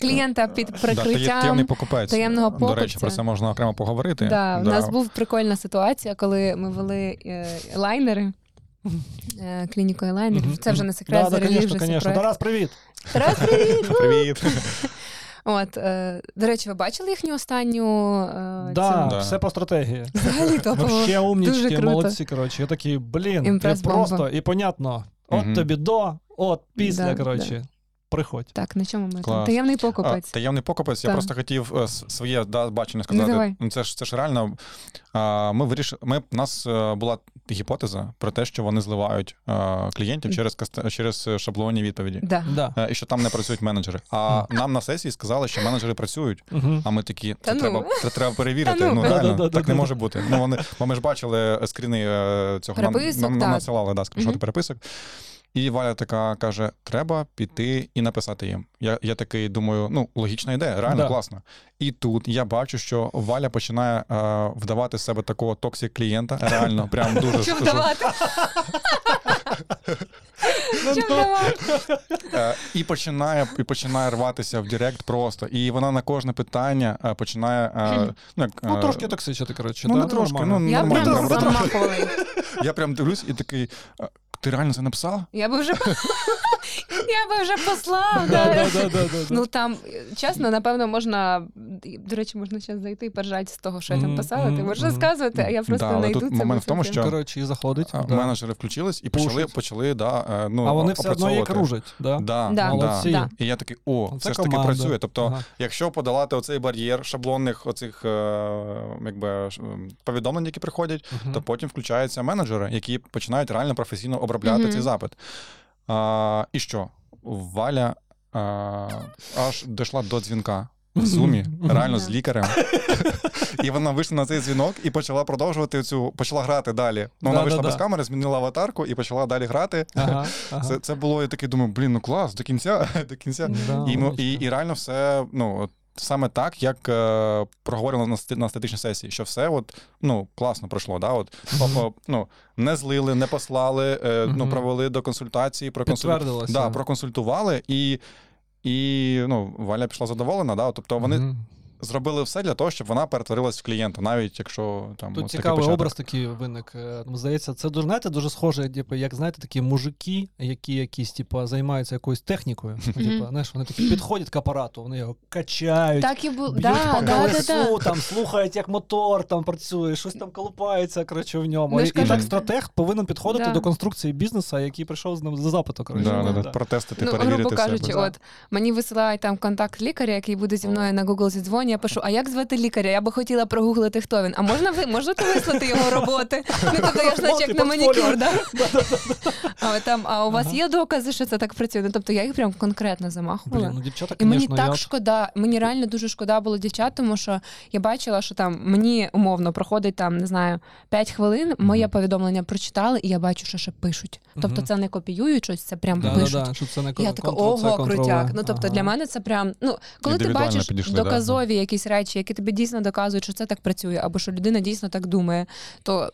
клієнта під Да, прикриттям. покупець. таємного До речі, про це можна окремо поговорити. Да, У нас був прикольна ситуація, коли ми вели е, лайнери. е, Клініку елайнерів. Це вже не секрет, Да, да, конечно, конечно. Тарас, привіт. Тарас, привіт! Привіт. От, е, до речі, ви бачили їхню останню е, Да, Да. все по стратегії. взагалі топово. Вообще Дуже умнічки, круто. молодці, коротше. Я такий, блін, і просто, і понятно. От Мгм. тобі до, от після, Да, коротше. Приходь. Так, на чому ми там? Таємний А, покупець. таємний покупець. Я просто хотів е, своє да, бачення Ну, давай. сказати. Ну, це ж це ж реально. а, Ми вирішили. Ми у нас е, була гіпотеза про те, що вони зливають е, клієнтів через через шаблонні відповіді. Да. Да. Е, І що там не працюють менеджери. А нам на сесії сказали, що менеджери працюють. Угу. А ми такі, Та це ну. треба, це треба перевірити. Та ну. Ну, Да, реально, да, да, так да, не да. може бути. Ну, вони, бо ми ж бачили скріни е, цього нам, Переписок, нам, нам так. надсилали да, скріншоти переписок. І Валя така каже: треба піти і написати їм. Я, я такий думаю, ну, логічна ідея, реально Да. класно. І тут я бачу, що Валя починає е, вдавати з себе такого токсик клієнта. Реально, прям дуже Що вдавати? Вдавати? Е, і починає і починає рватися в Директ просто. І вона на кожне питання е, починає. е, ну, Ну, трошки токсичити, коротше. ну, не трошки, ну. Я прям дивлюсь і такий. «А, Ти реально це написала? Я би вже я би вже послав. Да, да. да, да, да, да. Ну там, чесно, напевно, можна. До речі, можна зараз зайти і поржати з того, що я там писала. Ти можеш розказувати, а я просто Да, але знайду тут це. момент в тому, що- Коротше, заходить. А, да. Менеджери включились і почали, почали да, е, ну, А вони все одно її кружать. Да? Да, Да. Да. І я такий, о, Це це, ж таки працює. Тобто, Ага. якщо подолати оцей бар'єр шаблонних оцих е, якби, повідомлень, які приходять, то потім включаються менеджери, які починають реально професійно обробляти Мгм. цей запит. А, і що? Валя а, аж дійшла до дзвінка. В зумі, реально з лікарем. І вона вийшла на цей дзвінок і почала продовжувати цю, почала грати далі. Ну, вона вийшла без камери, змінила аватарку і почала далі грати. Ага, ага. Це, це було, я такий думаю, блін, ну клас, до кінця, до кінця. І, і, і реально все, ну, саме так, як е, проговорили на, на статичній сесії, що все от, ну, класно пройшло. Да? От, Мгм. о- о, ну, не злили, не послали, е, ну, провели до консультації, проконсуль... Да, проконсультували, і, і ну, Валя пішла задоволена. Да? Тобто вони Мгм. Зробили все для того, щоб вона перетворилась в клієнта, навіть якщо там Тут такий цікавий початок. образ такий виник. Е, Здається, це дуже знаєте, дуже схоже, типу, як знаєте, такі мужики, які якісь, типу, займаються якоюсь технікою. Типу, знаєш, вони такі підходять к апарату, вони його качають. Так і. Б'ють Да, по да, да, колесу, да. там слухають, як мотор там працює, щось там колупається коротше, в ньому. Ну, і, ж і кажу- так стратег повинен підходити Да. до конструкції бізнесу, який прийшов з ним за запиту. Коротше. Да, да, да, Да. протестити, Ну, перевірити грубо кажучи, себе. от мені висилають там контакт лікаря, який буде зі мною на Google зідзвоні. Я пишу: а як звати лікаря? Я би хотіла прогуглити, хто він. А можна ви можете вислати його роботи? Ну тобто я ж наче як на манікюр, да? А там, а у вас Ага. є докази, що це так працює? Ну тобто я їх прям конкретно замахувала. Блін, ну дівчата, І мені так я... шкода, мені реально дуже шкода було дівчат, тому що я бачила, що там мені умовно проходить там, не знаю, 5 хвилин, моє Мгм. повідомлення прочитали, і я бачу, що ще пишуть. Тобто це не копіюють щось, це прям Да, пишуть. да, да, що це не я така, ого, крутяк. Ну тобто Ага. для мене це прям. Ну, коли ти бачиш підійшли, доказові якісь речі, які тобі дійсно доказують, що це так працює, або що людина дійсно так думає, то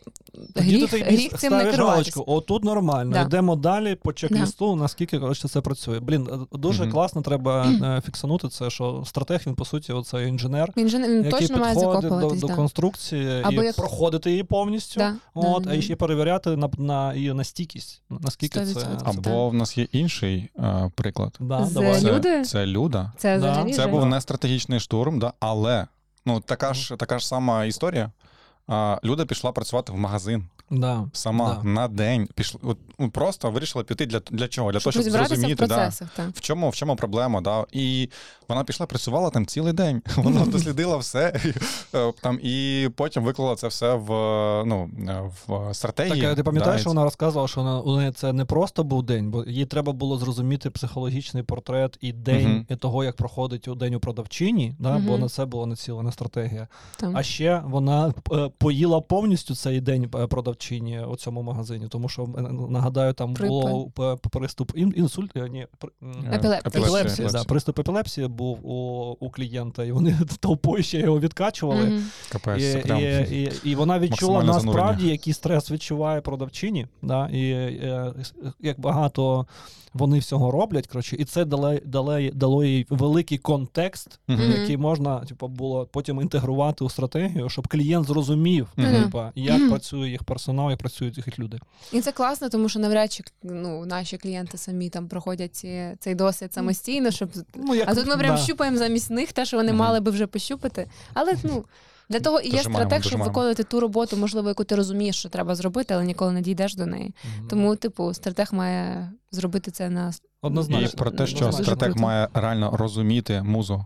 гріх, ти гріх цим не керуватися. О, тут нормально. Да. Йдемо далі по чек-лісту, наскільки коротше, це працює. Блін, е, дуже Мгм. класно треба е, фіксанути це, що стратег, він по суті, оцей інженер, Він же він який точно має підходить до, до конструкції Або і як- проходити її повністю. Да, От, да, а да. ще перевіряти на, на її на стійкість. Наскільки це, 100%. це Або в нас є інший е, приклад. да, З давай. Люди? Це, це Люда. Це Да. Це був не стратегічний штурм, да, але ну, така, ж, така ж сама історія. Люда пішла працювати в магазин. Да. сама Да. на день пішла. От, ну, просто вирішила піти для, для чого? Для Щоб того, щоб розібратися в зрозуміти, да, в чому, в чому проблема. Да? І вона пішла, працювала там цілий день. Вона дослідила все е, там, і потім виклала це все в, ну, в стратегії. Так, ти пам'ятаєш, да, що вона розказувала, що вона, у неї це не просто був день, бо їй треба було зрозуміти психологічний портрет і день Мгм. і того, як проходить у день у продавчині, да, бо на це була націлена стратегія. Там. А ще вона е, поїла повністю цей день е, продавчині у цьому магазині, тому що нагадаю, там було приступ ін, інсульт, е, ні, Е, Епілепсія. да, приступ епілепсії був у, у клієнта, і вони толпою ще його відкачували. Капець, І, і, і, і вона відчула насправді, який стрес відчуває продавчині, да, і е, як багато вони всього роблять. Коротше, і це дало, дало, дало їй великий контекст. Мгм. який можна типу, було потім інтегрувати у стратегію, щоб клієнт зрозумів, Мгм. типа, як працює їх персонал, як працюють їх люди. І це класно, тому що навряд чи ну, наші клієнти самі там проходять ці, цей досвід самостійно, щоб. Ну, як, А тут ми прям да. щупаємо замість них те, що вони Мгм. мали би вже пощупати. Але ну. Для того і є Дожимаємо, стратег, щоб виконувати ту роботу, можливо, яку ти розумієш, що треба зробити, але ніколи не дійдеш до неї. Мгм. Тому, типу, стратег має зробити це на Однозначно. І про те, що стратег круто. має реально розуміти музу.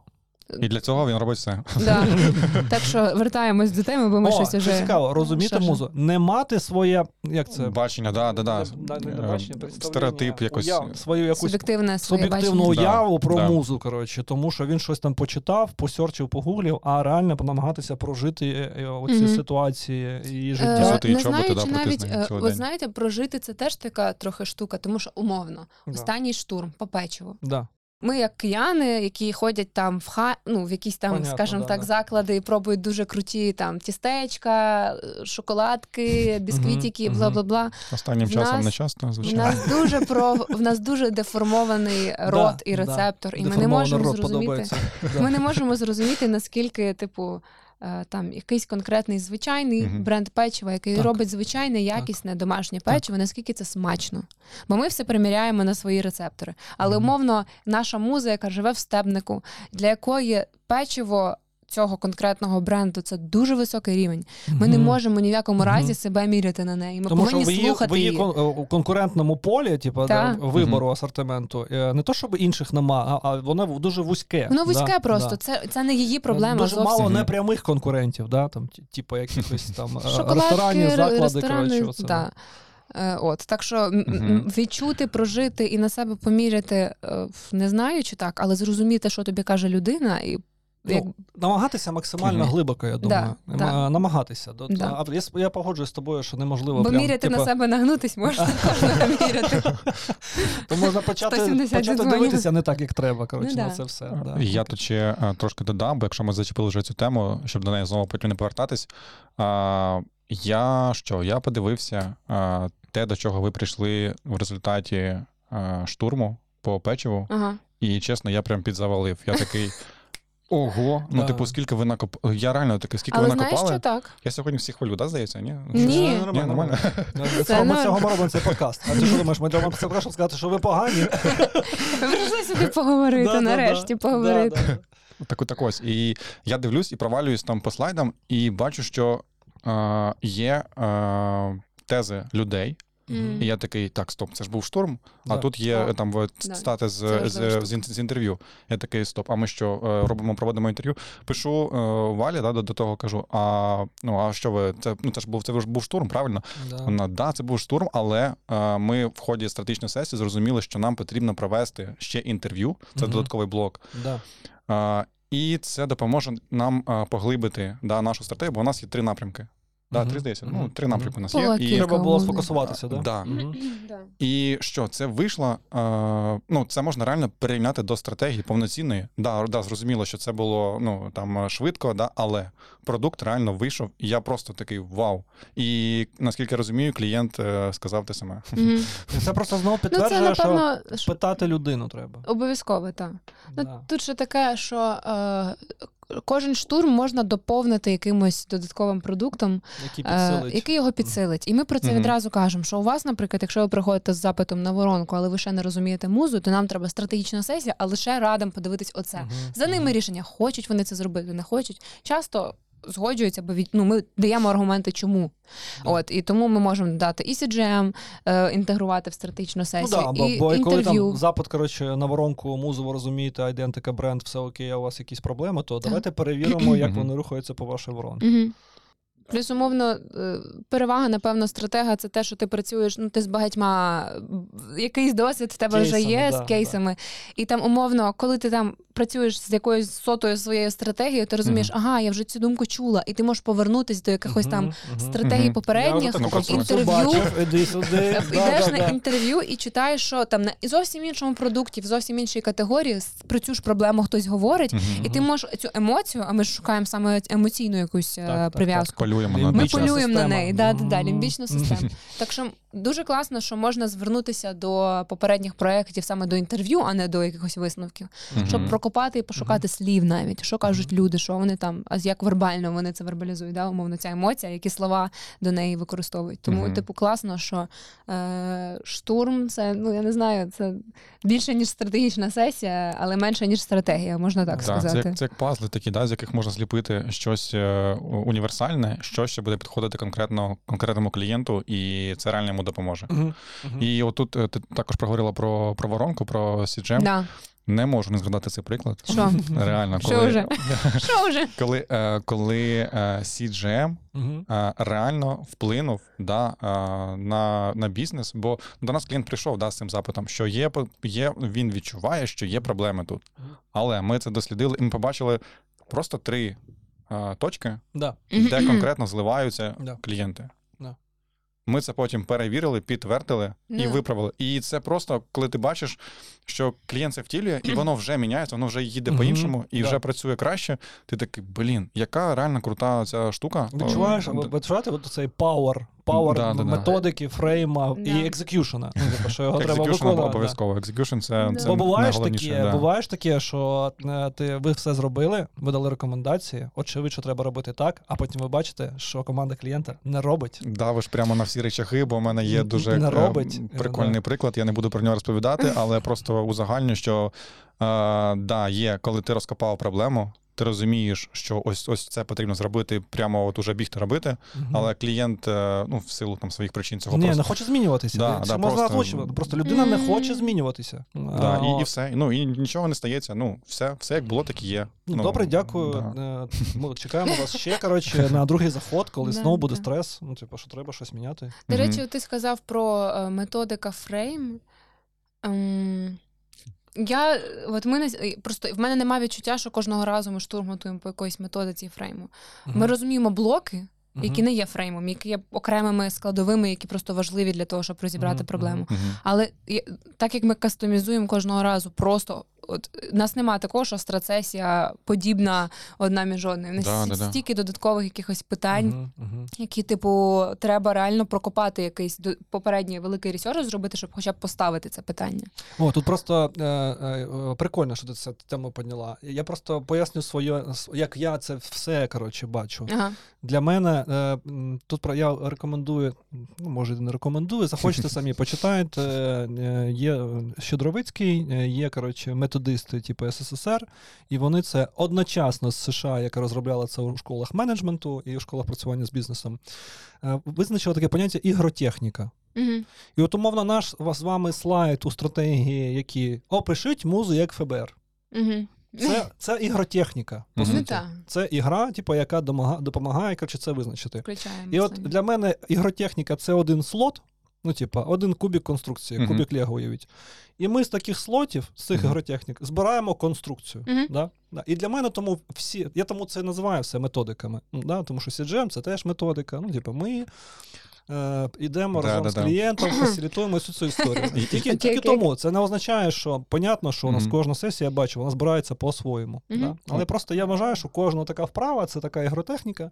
І для цього він робить все. да. так що вертаємось до теми, бо ми О, щось це уже цікаво, розуміти Що ж? музу. Не мати своє, як це? Бачення, да, да, да. Да, не Е, бачення, представлення, Стереотип якось. уяв- свою якусь суб'єктивне своє суб'єктивну бачення. Уяву про да. музу, коротше, тому що він щось там почитав, посьорчив, погуглів, а реально намагатися прожити е, е, оці Мгм. ситуації і Е, життя. Взяти і не чоботи, знаю, да, чи навіть, нею е, цілий ви день. знаєте, прожити це теж така трохи штука, тому що умовно, Да. останній штурм по печиву. Да. Ми, як кияни, які ходять там в ха... ну, в якісь там, Понятно, скажімо да, так, да. заклади і пробують дуже круті там тістечка, е, шоколадки, бісквітики, бла бла бла. Останнім В часом нас- не часто, В звичайно. нас дуже про в нас дуже деформований рот і рецептор, і ми не можемо зрозуміти. Ми не можемо зрозуміти, наскільки, типу, там якийсь конкретний звичайний Мгм. бренд печива, який Так. робить звичайне, якісне домашнє печиво, наскільки це смачно. Бо ми все приміряємо на свої рецептори. Але умовно, наша муза, яка живе в стебнику, для якої печиво. Цього конкретного бренду це дуже високий рівень. Ми не можемо ні в якому разі себе міряти на неї. Ми Тому що повинні в її, слухати в її її. кон- у конкурентному полі, типу, да, Так. вибору асортименту, е, не то, щоб інших нема, а, а воно дуже вузьке. Воно вузьке да, просто. да. Це, це не її проблема Дуже зовсім. мало непрямих конкурентів, да, там, ті- типу якихось там е, Шоколадки, ресторанів, заклади. ресторани, коротше, оце. да. Е, От, так що м- м- Мгм. відчути, прожити і на себе поміряти, е, не знаю чи так, але зрозуміти, що тобі каже людина, і Ну, намагатися максимально Мгм. глибоко, я думаю. Да, да. Намагатися. До- Да. А я, я погоджуюсь з тобою, що неможливо. бо прям, міряти типу, на себе нагнутись можна кожного міряти. То можна почати, почати дивитися не так, як треба. Коротше, Ну, на да. це все. Да. Я тут ще е, трошки додам, бо якщо ми зачепили вже цю тему, щоб до неї знову потім не повертатись. А, я що? Я подивився а, те, до чого ви прийшли в результаті а, штурму по печиву, Ага. і чесно, я прям підзавалив. Я такий. Ого, ну Да. типу, скільки ви накопали. Я реально такий, скільки Але ви знаєш, що так? Я сьогодні всіх хвалю, да, здається? Ні? Ні. Ну, нормально, нормально. Ну, Це ми цього ми робимо цей подкаст. А ти що думаєш, ми робимо це щоб сказати, що ви погані? Ви прийшли сюди поговорити, Да, да, нарешті поговорити. Да, да. Так, так ось. І я дивлюсь і провалююсь там по слайдам, і бачу, що е, є е, тези людей. Мгм. І я такий, так, стоп, це ж був штурм, а тут є Так. там в- Да. з, з, з, з інтерв'ю. Я такий, стоп, а ми що е, робимо, проводимо інтерв'ю. Пишу е, Валі, да, до, до того кажу: а ну а що ви? Це ну це ж був це ж був штурм, правильно? Да. Вона да, це був штурм, але е, ми в ході стратегічної сесії зрозуміли, що нам потрібно провести ще інтерв'ю. Це Мгм. додатковий блок. Да. Е, і це допоможе нам поглибити да, нашу стратегію, бо у нас є три напрямки. Да, три здається. Ну, три напрямки у нас є. І. Треба було сфокусуватися, так? Да. І що це вийшло? Е, ну, це можна реально перейняти до стратегії повноцінної. Да, да, зрозуміло, що це було ну там е, швидко, да, але продукт реально вийшов, і я просто такий вау. І наскільки я розумію, клієнт е, сказав те саме. Це просто знову Ну, підтверджує, що питати людину треба. обов'язково, так. Ну, Тут ще таке, що кожен штурм можна доповнити якимось додатковим продуктом, який, е, підсилить. який його підсилить. І ми про це Мгм. відразу кажемо, що у вас, наприклад, якщо ви приходите з запитом на воронку, але ви ще не розумієте музу, то нам треба стратегічна сесія, а лише радимо подивитись оце. Мгм. За ними рішення, хочуть вони це зробити, не хочуть. Часто згоджуються, бо від, ну, ми даємо аргументи, чому. Да. От, і тому ми можемо дати і CGM, е, інтегрувати в стратегічну Ну сесію, да, бо, і бо коли там запит, коротше, на воронку музу, ви розумієте, айдентика, бренд, все окей, а у вас якісь проблеми, то давайте перевіримо, як вони рухаються по вашій воронці. Плюс, умовно, е, перевага, напевно, стратега це те, що ти працюєш ну, ти з багатьма, якийсь досвід в тебе вже є да, з кейсами. І там, умовно, коли ти там працюєш з якоюсь сотою своєю стратегією, ти розумієш, ага, я вже цю думку чула, і ти можеш повернутися до якихось там Мгм, мгм. стратегій Мгм. попередніх, інтерв'ю. Е, Да, Йдеш на інтерв'ю і читаєш, що там на зовсім іншому продукті, в зовсім іншій категорії про цю ж проблему хтось говорить, і ти можеш цю емоцію, а ми ж шукаємо саме емоційну якусь е, Так, так, прив'язку. Полюємо на Ми полюємо на неї, да, да, да, лімбічну систему. Так що дуже класно, що можна звернутися до попередніх проєктів саме до інтерв'ю, а не до якихось висновків, щоб прокопати і пошукати слів навіть, що кажуть люди, що вони там, а як вербально вони це вербалізують, да, умовно, ця емоція, які слова до неї використовують. Тому, типу, класно, що е, штурм це, ну я не знаю, це більше ніж стратегічна сесія, але менше ніж стратегія, можна так Да, сказати. Це, як, це як пазли такі, да, з яких можна зліпити щось е, універсальне, що буде підходити конкретно конкретному клієнту, і це реально йому допоможе. Мгм, мгм. І отут е, ти також проговорила про, про воронку, про CGM. Да. Не можу не згадати цей приклад. Що? Реально, Що коли, вже? Що вже? коли, е, коли CGM е, реально вплинув да, на, на бізнес, бо до нас клієнт прийшов да, з цим запитом, що є, по- є, він відчуває, що є проблеми тут. Але ми це дослідили, і ми побачили просто три е, точки, Да. де конкретно зливаються Да. клієнти. Да. Ми це потім перевірили, підтвердили і Да. виправили. І це просто, коли ти бачиш, що клієнт це втілює, і воно вже міняється, воно вже їде по-іншому і Да. вже працює краще. Ти такий, блін, яка реально крута ця штука. Відчуваєш, відчувати ви відчуваєте цей power, power Да, да, да. методики, фрейма Да. і екзекюшена. Ну, типу, що його треба виконувати. обов'язково. Execution це, Да. це Бо буває ж таке, да. буває ж таке, що е, ти, ви все зробили, ви дали рекомендації, очевидь, що треба робити так, а потім ви бачите, що команда клієнта не робить. Давиш прямо на всі речахи, бо в мене є дуже не е, робить. прикольний Да. приклад. Я не буду про нього розповідати, але просто узагальню, що е, да, є, коли ти розкопав проблему. Ти розумієш, що ось ось це потрібно зробити, прямо от уже бігти робити, Мгм. але клієнт, е, ну, в силу там своїх причин цього Ні, просто не хоче змінюватися. Да, Це да, можна просто- озвучувати. Просто людина не хоче змінюватися. Да, А, і, і все. Ну і нічого не стається. Ну, все, все як було, так і є. Ну, добре, дякую. да. Е, Ми чекаємо вас ще коротше, на другий заход, коли знову буде стрес. Ну, типу, що треба щось міняти. До речі, ти сказав про е, методика фрейм. Ем, я от ми просто в мене немає відчуття, що кожного разу ми штурм готуємо по якоїсь методиці фрейму. Ми розуміємо блоки, які не є фреймом, які є окремими складовими, які просто важливі для того, щоб розібрати Мгм, проблему. Але так як ми кастомізуємо кожного разу, просто от у нас немає такого, що страцесія подібна одна між одною. У нас Да, да, да. стільки додаткових якихось питань Мгм, мгм. які, типу, треба реально прокопати якийсь попередній великий research зробити, щоб хоча б поставити це питання. О, тут просто е, е, е, прикольно, що ти цю тему підняла. Я просто поясню своє, як я це все коротше бачу. Ага. Для мене е, тут про я рекомендую, ну може і не рекомендую, захочете самі почитаєте. Е, Є Щедровицький, е, є коротше методисти типу СССР, і вони це одночасно з США, яка розробляла це у школах менеджменту і у школах працювання з бізнесом. е, Визначила таке поняття ігротехніка. Угу. І от умовно наш вас з вами слайд у стратегії, які опишіть музу як ФБР. Угу. Це, це ігротехніка. По. Ну суті. Це ігра, типу, яка домага- допомагає коротше, це визначити. включаємо. І от для мене ігротехніка це один слот, ну, типа, один кубік конструкції, кубік Лего уявіть. І ми з таких слотів, з цих ігротехнік, збираємо конструкцію. Да? Да. І для мене тому всі, я тому це називаю все методиками. Да? Тому що CGM це теж методика. Ну, типу, ми. Е, ідемо Да, разом да, з да. клієнтом, фасилітуємо всю цю історію. І- Тільки, Окей, тільки окей. тому це не означає, що понятно, що у нас Мгм. кожна сесія, я бачу, вона збирається по-своєму. Да? Але просто я вважаю, що кожна така вправа це така ігротехніка,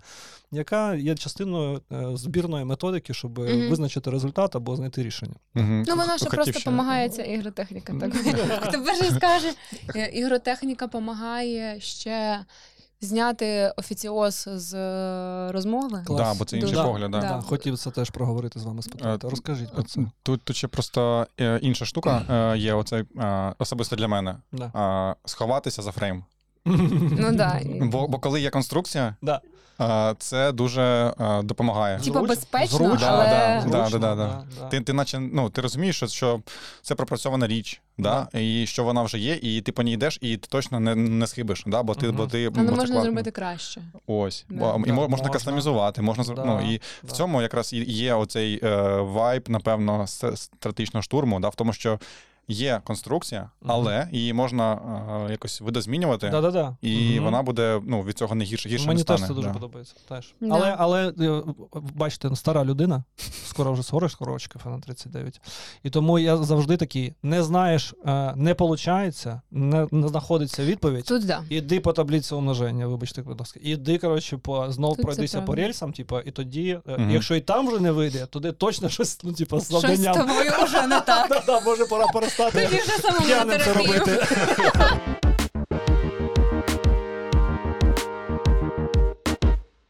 яка є частиною е, збірної методики, щоб визначити результат або знайти рішення. Ну, вона ще просто ще? допомагає ця ігротехніка. Так. Хто перший скаже, е, ігротехніка допомагає ще зняти офіціоз з е, розмови. Клас. Да, бо це інший Дуже. погляд. Да. Да. Да, хотів це теж проговорити з вами спитати. Е, Розкажіть про це. Тут, тут ще просто е, інша штука е, є, оце е, особисто для мене. Да. Е, сховатися за фрейм. Ну да. Бо, бо коли є конструкція, Да. Це дуже допомагає. Типа Зручно. безпечно, Зручно, але- Да, Зручно, да, да, да, да. Ти, ти наче ну, ти розумієш, що, що це пропрацьована річ, да? і що вона вже є, і ти по ній йдеш, і ти точно не, не схибиш, да? бо ти, бо ти Але бо можна класно. зробити краще. Ось. Да. Бо, і Да, мо- можна можна. кастомізувати, можна зр- Да, ну, і да. в цьому якраз і є оцей е, вайб, напевно, с- стратегічного штурму, да? в тому, що є конструкція, але її можна е, якось видозмінювати. Да-да-да. І Мгм. вона буде ну, від цього не гірше, гірше Мені не стане. теж це дуже да. подобається. Теж. Да. Але, але е, бачите, стара людина, скоро вже 40 скоро років, на 39. І тому я завжди такий: не знаєш, е, не виходить, не, не знаходиться відповідь. Тут да. Іди по таблиці умноження, вибачте, будь ласка. Іди, коротше, по знов Тут це пройдися по правда. рельсам, типу, і тоді, е, Мгм. якщо і там вже не вийде, туди точно щось, ну, типу, з Щось з завданням. тобою вже не так. Да-да, може пора перестати Тоді вже самому на п'яним це робити.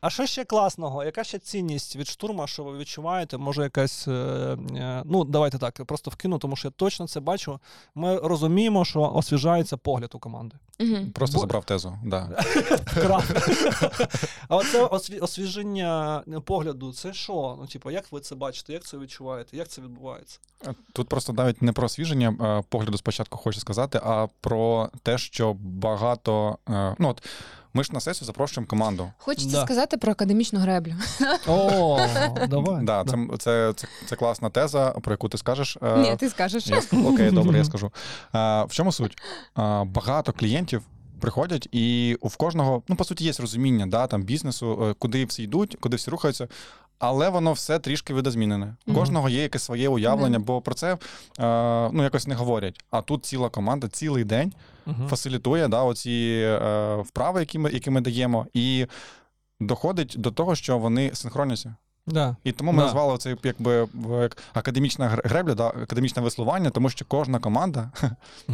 А що ще класного? Яка ще цінність від штурма, що ви відчуваєте? Може, якась. е, е, ну, давайте так, просто вкину, тому що я точно це бачу. Ми розуміємо, що освіжається погляд у команди. Мгм. Просто Бо- забрав тезу. Да. А оце осві- освіження погляду, це що? Ну, типу, як ви це бачите, як це відчуваєте, як це відбувається? Тут просто навіть не про освіження е, погляду спочатку хочу сказати, а про те, що багато. е, Ну от ми ж на сесію запрошуємо команду. Хочеться Да. сказати про академічну греблю. О, давай. Да, це, це, це, це класна теза, про яку ти скажеш. е, Ні, ти скажеш. Я Окей, добре, я скажу. В чому суть? Багато клієнтів приходять, і у в кожного, ну, по суті, є розуміння да, там, бізнесу, е, куди всі йдуть, куди всі рухаються. Але воно все трішки видозмінене. У кожного є якесь своє уявлення, бо про це е, ну, якось не говорять. А тут ціла команда цілий день фасилітує да, оці е, вправи, які ми, які ми даємо, і доходить до того, що вони синхроняться. Да. І тому ми Да. назвали це якби як академічна гребля, да, академічне веслування, тому що кожна команда,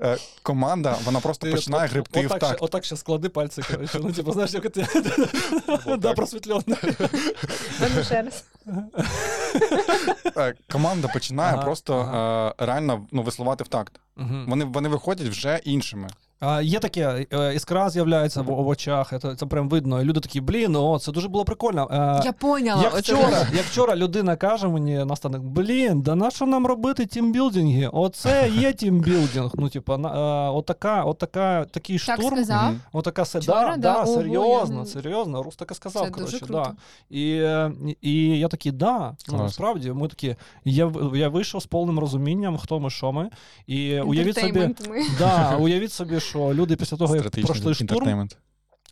е, команда, вона просто починає гребти в отак такт. ще- Отак ще склади пальці, коротше. Ну, типу, знаєш, як ти да. Е, Команда починає просто е, реально ну, веслувати в такт. Вони виходять вже іншими. А, є таке, е, іскра з'являється в, в очах, це, це прям видно. І люди такі, блін, о, це дуже було прикольно. Е, Я поняла. Як вчора, як вчора людина каже мені наставник, блін, да на що нам робити тімбілдинги? Оце є тімбілдинг. Ну, типа, на, е, отака, отака, такий Так штурм. сказав. Отака се, Вчора, да, да? серйозно, я серйозно. Рус таке сказав, Це коротше, да. І, і я такий, да, ну, насправді, ми такі, я, в- я вийшов з повним розумінням, хто ми, що ми. І уявіть собі, ми. да, уявіть собі, що люди після того, як пройшли штурм,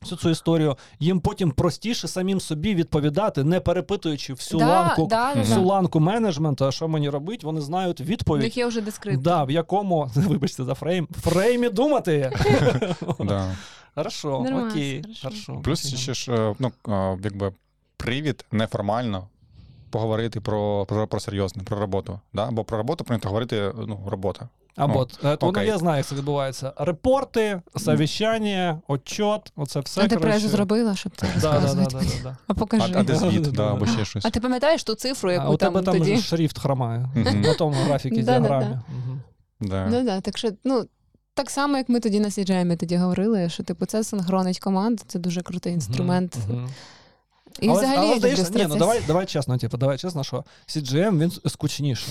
всю цю історію, їм потім простіше самим собі відповідати, не перепитуючи всю Да, ланку, да, всю да. ланку менеджменту, а що мені робити, вони знають відповідь. них є вже дескриптор. Да, в якому, вибачте за фрейм, фреймі думати. Хорошо, окей. хорошо. Плюс ще ж е, ну, е, якби привід неформально поговорити про, про, про серйозне, про роботу. Да? Бо про роботу прийнято говорити ну, робота. Або О, е, то, ну, окей. я знаю, як це відбувається. Репорти, совіщання, отчет, оце все. А ти коротше. зробила, щоб це Да, да, да, розказувати? да, да, да. А А, покажи. а де звіт, Да, або ще щось. А ти пам'ятаєш ту цифру, А яку у тебе там там тоді? шрифт хромає. На тому графіки, діаграмі. Ну да, так що, ну. Так само, як ми тоді на CGM тоді говорили, що типу це синхронить команду, це дуже крутий інструмент. І але, взагалі але здається, ні, ну давай, давай чесно, типу, давай чесно, що CGM він скучніше.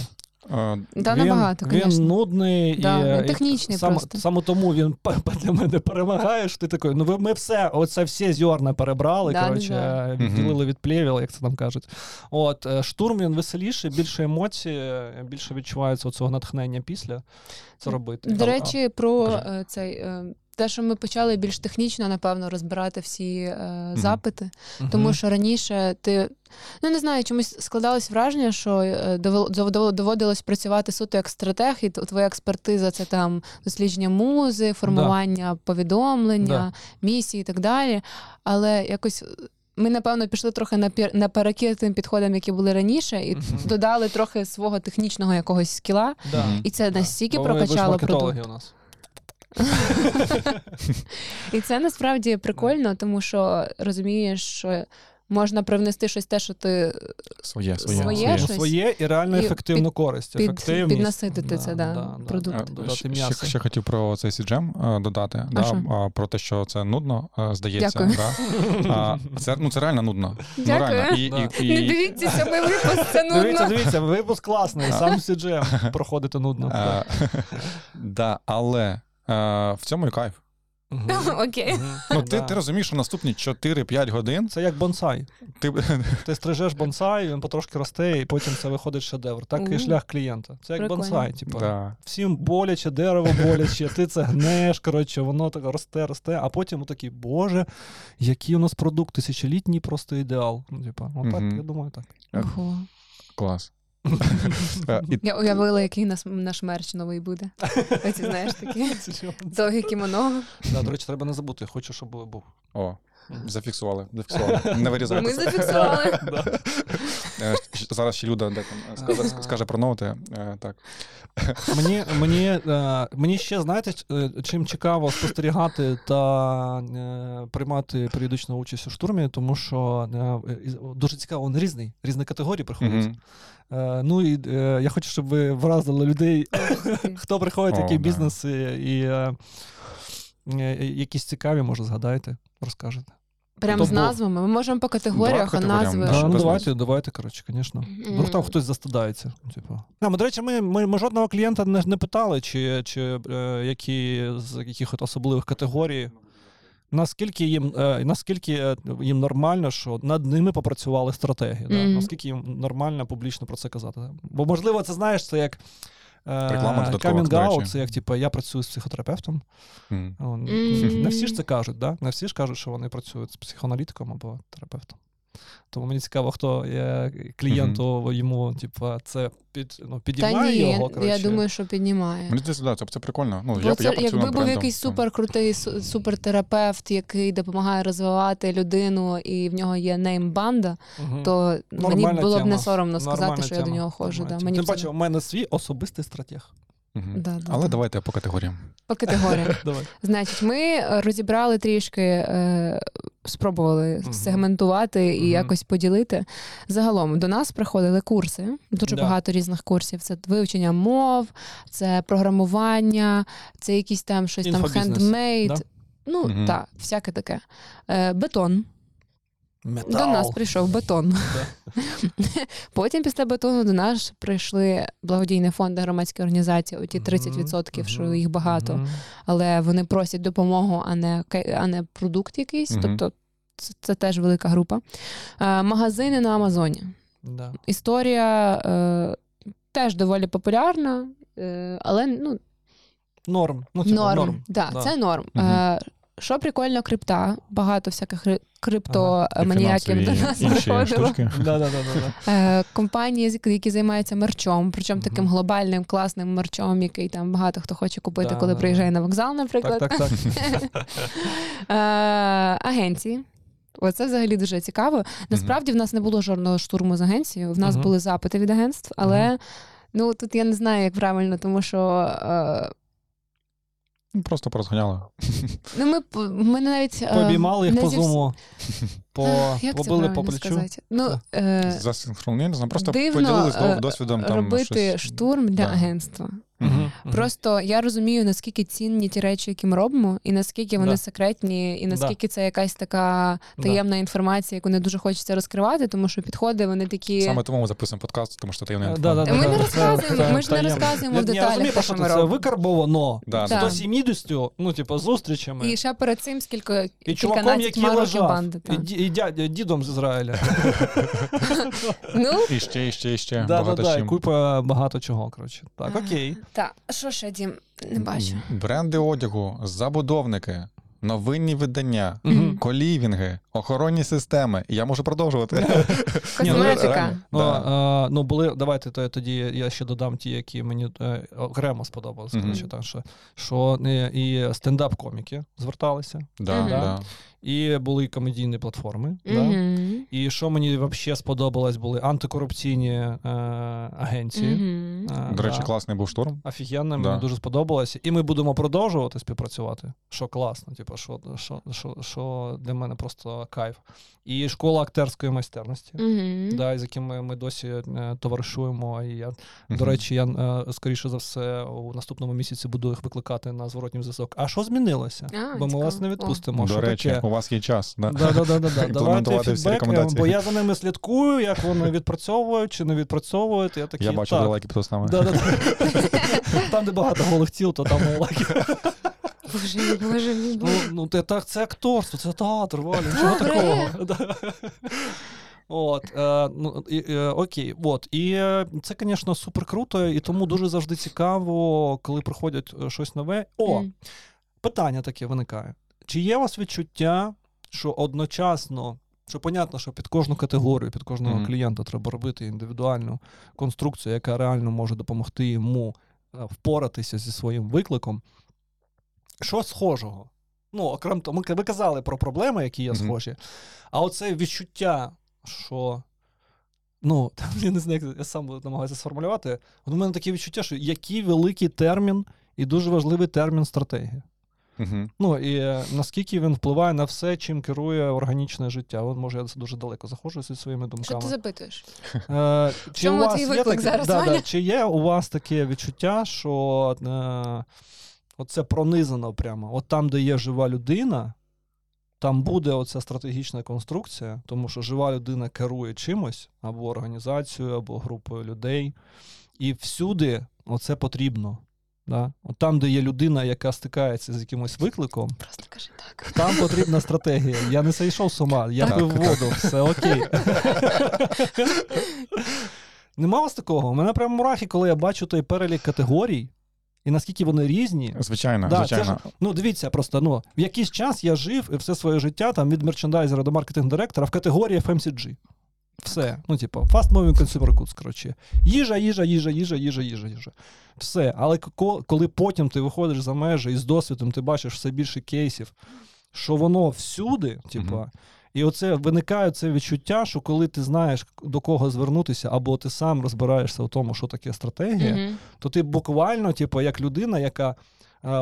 Е, Да, він, набагато, він звісно. нудний Да, і, він технічний і саме, просто. саме тому він для мене перемагаєш. Ти такий, ну ви ми все, оце всі зерна перебрали, Да, коротше, да, відділили від плєвіл, як це там кажуть. От е, штурм він веселіший, більше емоцій, е, більше відчувається цього натхнення після це робити. До речі, про Кажи. е, цей. Те, що ми почали більш технічно, напевно, розбирати всі е, запити, а, тому що раніше ти ну не знаю, чомусь складалось враження, що е, довел- довел- доводилось працювати суто як стратег, і твоя експертиза це там дослідження музи, формування повідомлення, місії і так далі. Але якось. Ми, напевно, пішли трохи напер- наперекір тим підходам, які були раніше, і Мгм. додали трохи свого технічного якогось скіла, Да. І це Да. настільки Бо прокачало продукт. у нас. І це насправді прикольно, тому що розумієш, що можна привнести щось те, що ти Своє, своє. Своє Ну, щось. своє і реально І ефективну користь. під- ефективність. піднаситити це, да, продукт. Е, ще- м'ясо. Ще, ще хотів про цей CGM е, додати, А да, що? про те, що це нудно, е, здається. Дякую. Да. А, це, ну, це реально нудно. Ну, реально. І, Да. і, Не дивіться сьомий випуск, це Дивіться, нудно. дивіться, випуск класний, сам CGM проходити нудно. да, але в цьому і кайф. Окей. Ну, ти, ти розумієш, що наступні 4-5 годин Це як бонсай. ти Ти стрижеш бонсай, він потрошки росте, і потім це виходить шедевр. Так і шлях клієнта. Це як Прикольно. бонсай. Типу. да. Всім боляче, дерево боляче, ти це гнеш, коротше, воно так росте, росте, а потім отакий, боже, який у нас продукт, тисячолітній просто ідеал. Ну, типу, отак, я думаю, так. Клас. Е, Я уявила, який нас, наш мерч новий буде. Оці, знаєш, такі довгі кімоно. Да, до речі, треба не забути, хочу, щоб був. О, зафіксували, зафіксували. Не вирізайте. Ми зафіксували. Е, Зараз ще Люда де там, е, скаже, скаже про ноути. Е, Так. Мені, мені, мені ще, знаєте, чим цікаво спостерігати та приймати періодичну участь у штурмі, тому що дуже цікаво, він різний, різні категорії приходять. Е, ну і я хочу, щоб ви вразили людей, хто приходить, які да. бізнеси, і якісь цікаві, може, згадаєте, розкажете. Прям з назвами. Ми можемо по категоріях, а назви. да. Ну давайте, давайте, коротше, звісно. Вдруг там хтось застидається. Типу. А, ми, до речі, ми, ми, ми жодного клієнта не, не питали, чи, чи е, які з яких особливих категорій. Наскільки їм, е, наскільки е, їм нормально, що над ними попрацювали стратегії, да? Наскільки їм нормально публічно про це казати. Бо, можливо, це знаєш, це як Реклама додаткова, камінг-аут, це як типу, я працюю з психотерапевтом. Mm. Не всі ж це кажуть, да? не всі ж кажуть, що вони працюють з психоаналітиком або терапевтом. Тому мені цікаво, хто є клієнту йому, типу, це під, ну, Та ні, його. я думаю, що піднімає. Мені здається, да, це, це прикольно. Ну, Бо я, це, я якби був брендом, якийсь суперкрутий супертерапевт, який допомагає розвивати людину, і в нього є неймбанда, Мгм. то мені було б тема. не соромно сказати, Нормальна що я до нього ходжу. Да. Мені Тим паче, у мене свій особистий стратег. Мгм. Да, да, Але да. давайте по категоріям. по категоріях. Давай. Значить, ми розібрали трішки, е, спробували Мгм. сегментувати і Мгм. якось поділити. Загалом до нас приходили курси, дуже Да. багато різних курсів. Це вивчення мов, це програмування, це якісь там щось там хендмейд. да? Ну, Мгм. так, всяке таке. Е, бетон. Метал. До нас прийшов бетон. Потім після бетону до нас прийшли благодійні фонди, громадські організації, оті 30%, що їх багато але вони просять допомогу, а не, а не продукт якийсь. Тобто це, це теж велика група. Е, магазини на Амазоні. Да. Історія е, теж доволі популярна, е, але ну, Норм. Ну, типу, норм. норм. Да, Да. Це норм. Е, що прикольно, крипта, багато всяких кри- І криптоманіяків до нас приходило. Е, компанії, які займаються мерчом, причому таким глобальним класним мерчом, який там багато хто хоче купити, коли приїжджає на вокзал, наприклад. Так, так, так. Е, агенції. Оце взагалі дуже цікаво. Насправді в нас не було жодного штурму з агенцією. В нас були запити від агентств, але ну тут я не знаю, як правильно, тому що е, Просто порозганяли. ну, ми, ми навіть Побіймали їх не по зі зуму, по, Ех, як це побили по плечу. сказати? Ну, е, Засинхронізм, просто дивно, поділились е, досвідом. Там, робити щось. штурм для Да. агентства. Просто я розумію, наскільки цінні ті речі, які ми робимо, і наскільки вони Да. секретні, і наскільки це якась така Да. таємна інформація, яку не дуже хочеться розкривати, тому що підходи вони такі. Саме тому ми записуємо подкаст, тому що таємна Е, інформація. Ми не да, розказуємо, це ми ж не розказуємо в деталях, це викарбовано Да, з досвідністю, ну, типу, зустрічами. І ще перед цим скільки І чуваком, який лежав, банди. і, дідом з Ізраїля. Ну, І ще, і ще, і ще. Да, да, багато да, чим. купа багато чого, коротше. Так, окей. Так, що ще, Дім? Не бачу. Бренди одягу, забудовники, новинні видання, Мгм. колівінги, охоронні системи. І Я можу продовжувати. Ні, ну, Косметика. реально. Ну, Да. е, ну були, давайте то- тоді я ще додам ті, які мені е, окремо сподобалися. Мгм. коротше, так, що, що е, і стендап-коміки зверталися. Да, Мгм. да. І були комедійні платформи. Да? І що мені взагалі сподобалось, були антикорупційні е, агенції. Мгм. Е, До речі, да. класний був штурм. Офігенно, Да. мені дуже сподобалося. І ми будемо продовжувати співпрацювати. Що класно, типу, що, що, що, що для мене просто кайф. І школа актерської майстерності. Мгм. Да, з якими ми досі е, товаришуємо. І я, до речі, я е, скоріше за все у наступному місяці буду їх викликати на зворотній зв'язок. А що змінилося? А, Бо ми цікаво. вас не О. відпустимо. До що речі, таке? У вас є час. Да? Да, да, да, да, да. Давайте Імплементувати всі фідбек, рекомендації. бо я за ними слідкую, як вони відпрацьовують чи не відпрацьовують. Я такий, Я бачу так. лайки під. Да, да, да. Там, де багато голих тіл, то там лайки. Боже мій, боже мій, Ну, боже. ну це, так, це акторство, це театр, Валя, нічого такого. От, е, ну, і, е, окей, от. І е, це, звісно, супер круто, і тому дуже завжди цікаво, коли приходять е, щось нове. О, Мгм. питання таке виникає. Чи є у вас відчуття, що одночасно, що понятно, що під кожну категорію, під кожного Мгм. клієнта треба робити індивідуальну конструкцію, яка реально може допомогти йому е, впоратися зі своїм викликом? Що схожого? Ну, окрім того, ми- казали про проблеми, які є схожі, а оце відчуття, що. Ну, там, я не знаю, як я сам намагаюся сформулювати. От у мене таке відчуття, що який великий термін і дуже важливий термін стратегія. Мгм. Ну і е, наскільки він впливає на все, чим керує органічне життя. От може я дуже далеко заходжу зі своїми думками. Що ти запитуєш? Е, чи чому у вас твій є виклик таке- зараз, да, да, чи є у вас таке відчуття, що е, оце пронизано прямо? От там, де є жива людина, там буде оця стратегічна конструкція, тому що жива людина керує чимось, або організацією, або групою людей. І всюди оце потрібно. Да? От там, де є людина, яка стикається з якимось викликом, Просто кажи так. там потрібна стратегія. Я не зайшов з ума, я Так. пив воду, все окей. Нема вас такого? У мене прямо мурахи, коли я бачу той перелік категорій, і наскільки вони різні. Звичайно, Да, це звичайно. ж, ну, дивіться, просто ну, в якийсь час я жив і все своє життя там від мерчендайзера до маркетинг-директора в категорії FMCG. Все. Ну, типу, fast moving consumer goods, коротше. Їжа, їжа, їжа, їжа, їжа, їжа, їжа. Все. Але коли потім ти виходиш за межі і з досвідом ти бачиш все більше кейсів, що воно всюди, типу, і оце виникає це відчуття, що коли ти знаєш до кого звернутися, або ти сам розбираєшся в тому, що таке стратегія, то ти буквально, типу, як людина, яка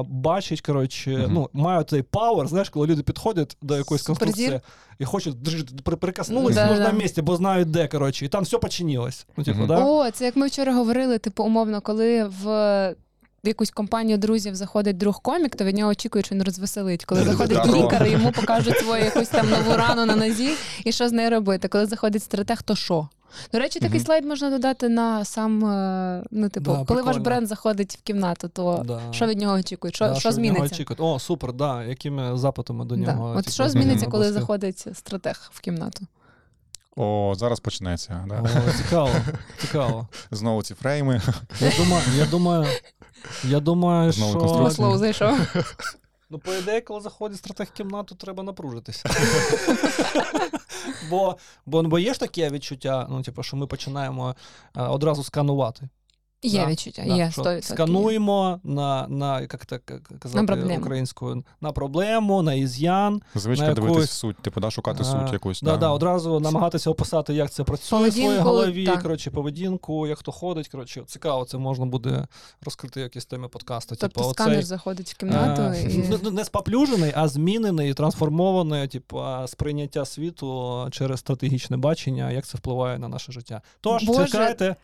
бачить, коротше, Мгм. ну, має цей power, знаєш, коли люди підходять до якоїсь конструкції і хочуть «Држ, при- прикоснулись Да, в нужному місці, бо знають де, коротше, і там все починилось. Ну, типу, Мгм. да? О, це як ми вчора говорили, типу, умовно, коли в. В якусь компанію друзів заходить друг комік, то від нього очікують, що він розвеселить. Коли заходить лікар, йому покажуть свою якусь там нову рану на нозі і що з нею робити. Коли заходить стратег, то що? До речі, такий Мгм. слайд можна додати на сам, е, ну, типу, Да, коли ваш бренд заходить в кімнату, то Да. що від нього очікують? Що, Да, що від нього зміниться? очікують? О, супер, да. Якими запитами до Да. нього? От що зміниться, коли области? заходить стратег в кімнату? О, зараз почнеться. Да. О, цікаво, цікаво. Знову ці фрейми. Я думаю, я думаю, я думаю, Знову що... По слову зайшов. Ну, по ідеї, коли заходить стратег кімнату, треба напружитися. бо, бо, бо є ж таке відчуття, ну, типу, що ми починаємо а, одразу сканувати. Є Да, відчуття, Да, є що 100%. Скануємо на, на як так казати На проблему. українською, на проблему, на із'ян. Звичка На дивитись якусь- суть, типу, да, шукати А, суть якусь. Да, да, одразу намагатися описати, як це працює в своїй голові, так. коротше, поведінку, як хто ходить. Коротше, цікаво, це можна буде розкрити якісь теми подкасту. Тобто типу, сканер оцей, заходить в кімнату е, і. ну, ну, не споплюжений, а змінений, трансформований, типу, сприйняття світу через стратегічне бачення, як це впливає на наше життя. Тож, Боже. чекайте.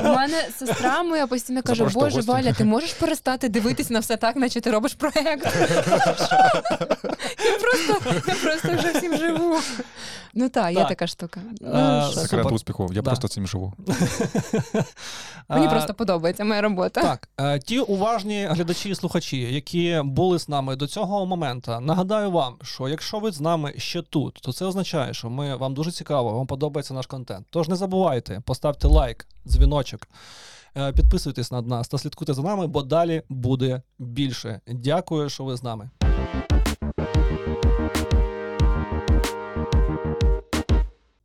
У мене сестра моя постійно каже: Запрошую Боже, гості». Валя, ти можеш перестати дивитись на все так, наче ти робиш проєкт. Я просто, я просто вже всім живу. Ну так, є Так. така штука. Ну, що? Секрет Супер. успіху. Я Да. просто цим живу. Мені А, просто подобається моя робота. Так, е, ті уважні глядачі і слухачі, які були з нами до цього моменту, нагадаю вам, що якщо ви з нами ще тут, то це означає, що ми вам дуже цікаво, вам подобається наш контент. Тож не забувайте, поставте лайк, дзвіночок, підписуйтесь на нас та слідкуйте за нами, бо далі буде більше. Дякую, що ви з нами.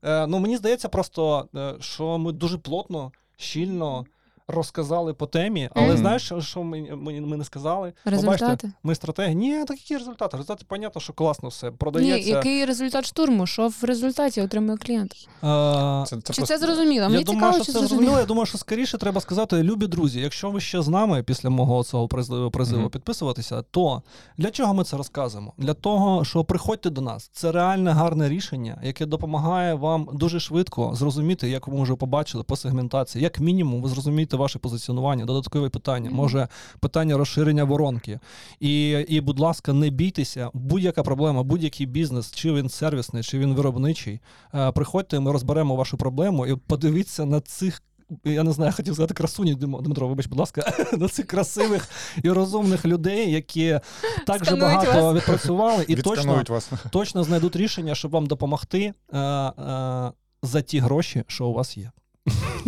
Е, ну, мені здається просто, е, що ми дуже плотно, щільно розказали по темі, але Мгм. знаєш, що- ми, ми, ми не сказали? Результати? Побачите, ми стратегії. Ні, так які результати? Результати, понятно, що класно все Ні, який результат штурму? Що в результаті отримує клієнт? Е, Це, це Чи просто- це зрозуміло? Я Мені думаю, цікаво, що чи це зрозуміло. зрозуміло. Я думаю, що скоріше треба сказати, любі друзі, якщо ви ще з нами після мого цього призиву, призиву Мгм. підписуватися, то для чого ми це розказуємо? Для того, що приходьте до нас. Це реальне гарне рішення, яке допомагає вам дуже швидко зрозуміти, як ви вже побачили по сегментації. Як мінімум, ви зрозумієте ваше позиціонування, додаткові питання, може питання розширення воронки. І, і, будь ласка, не бійтеся, будь-яка проблема, будь-який бізнес, чи він сервісний, чи він виробничий. Е, Приходьте, ми розберемо вашу проблему і подивіться на цих. Я не знаю, хотів сказати красуні, Дмитро, вибач, будь ласка, на цих красивих і розумних людей, які так же багато вас. відпрацювали і точно, вас. точно знайдуть рішення, щоб вам допомогти е, е, за ті гроші, що у вас є.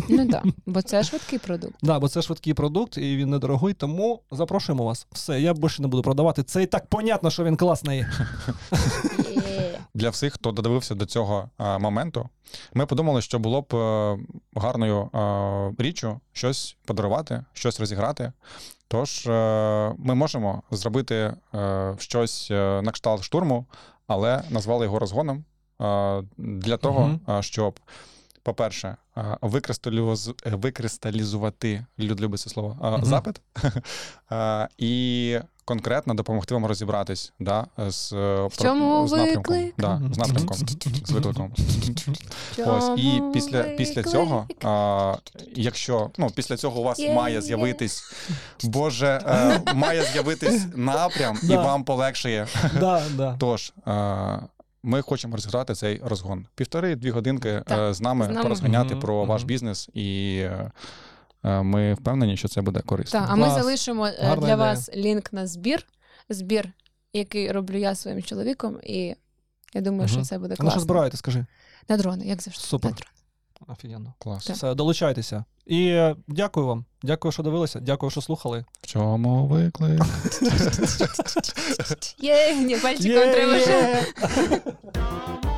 Ну так, бо це швидкий продукт. Да, бо це швидкий продукт, і він недорогий, тому запрошуємо вас. Все, я більше не буду продавати. Це і так понятно, що він класний. Для всіх, хто додивився до цього е, моменту, ми подумали, що було б е, гарною е, річчю щось подарувати, щось розіграти. Тож е, ми можемо зробити щось на кшталт штурму, але назвали його розгоном для того, щоб, по-перше, е, викристалюз... е, викристалізувати люд любить це слово е, запит е, і конкретно допомогти вам розібратись да, з, е, В чому з напрямком. виклик? Да, з напрямком, з викликом. Ось і після, після цього, а, якщо ну після цього у вас Є, має є. з'явитись, Боже, е, має з'явитись напрям, і вам полегшає. Тож е, ми хочемо розіграти цей розгон. Півтори-дві годинки е, Так, з нами з нами. порозганяти угу, про ваш бізнес, і е, ми впевнені, що це буде корисно. Так, а ми Клас. залишимо е, Гарна для ідея. вас лінк на збір. Збір, який роблю я своїм чоловіком, і я думаю, що це буде А на що класно. збираєте, скажи. На дрони, як завжди. Супер. На дрони. Офігенно. Клас. Так. Все, долучайтеся. І е, дякую вам. Дякую, що дивилися. Дякую, що слухали. В чому виклик? Є, ні, пальчиком треба.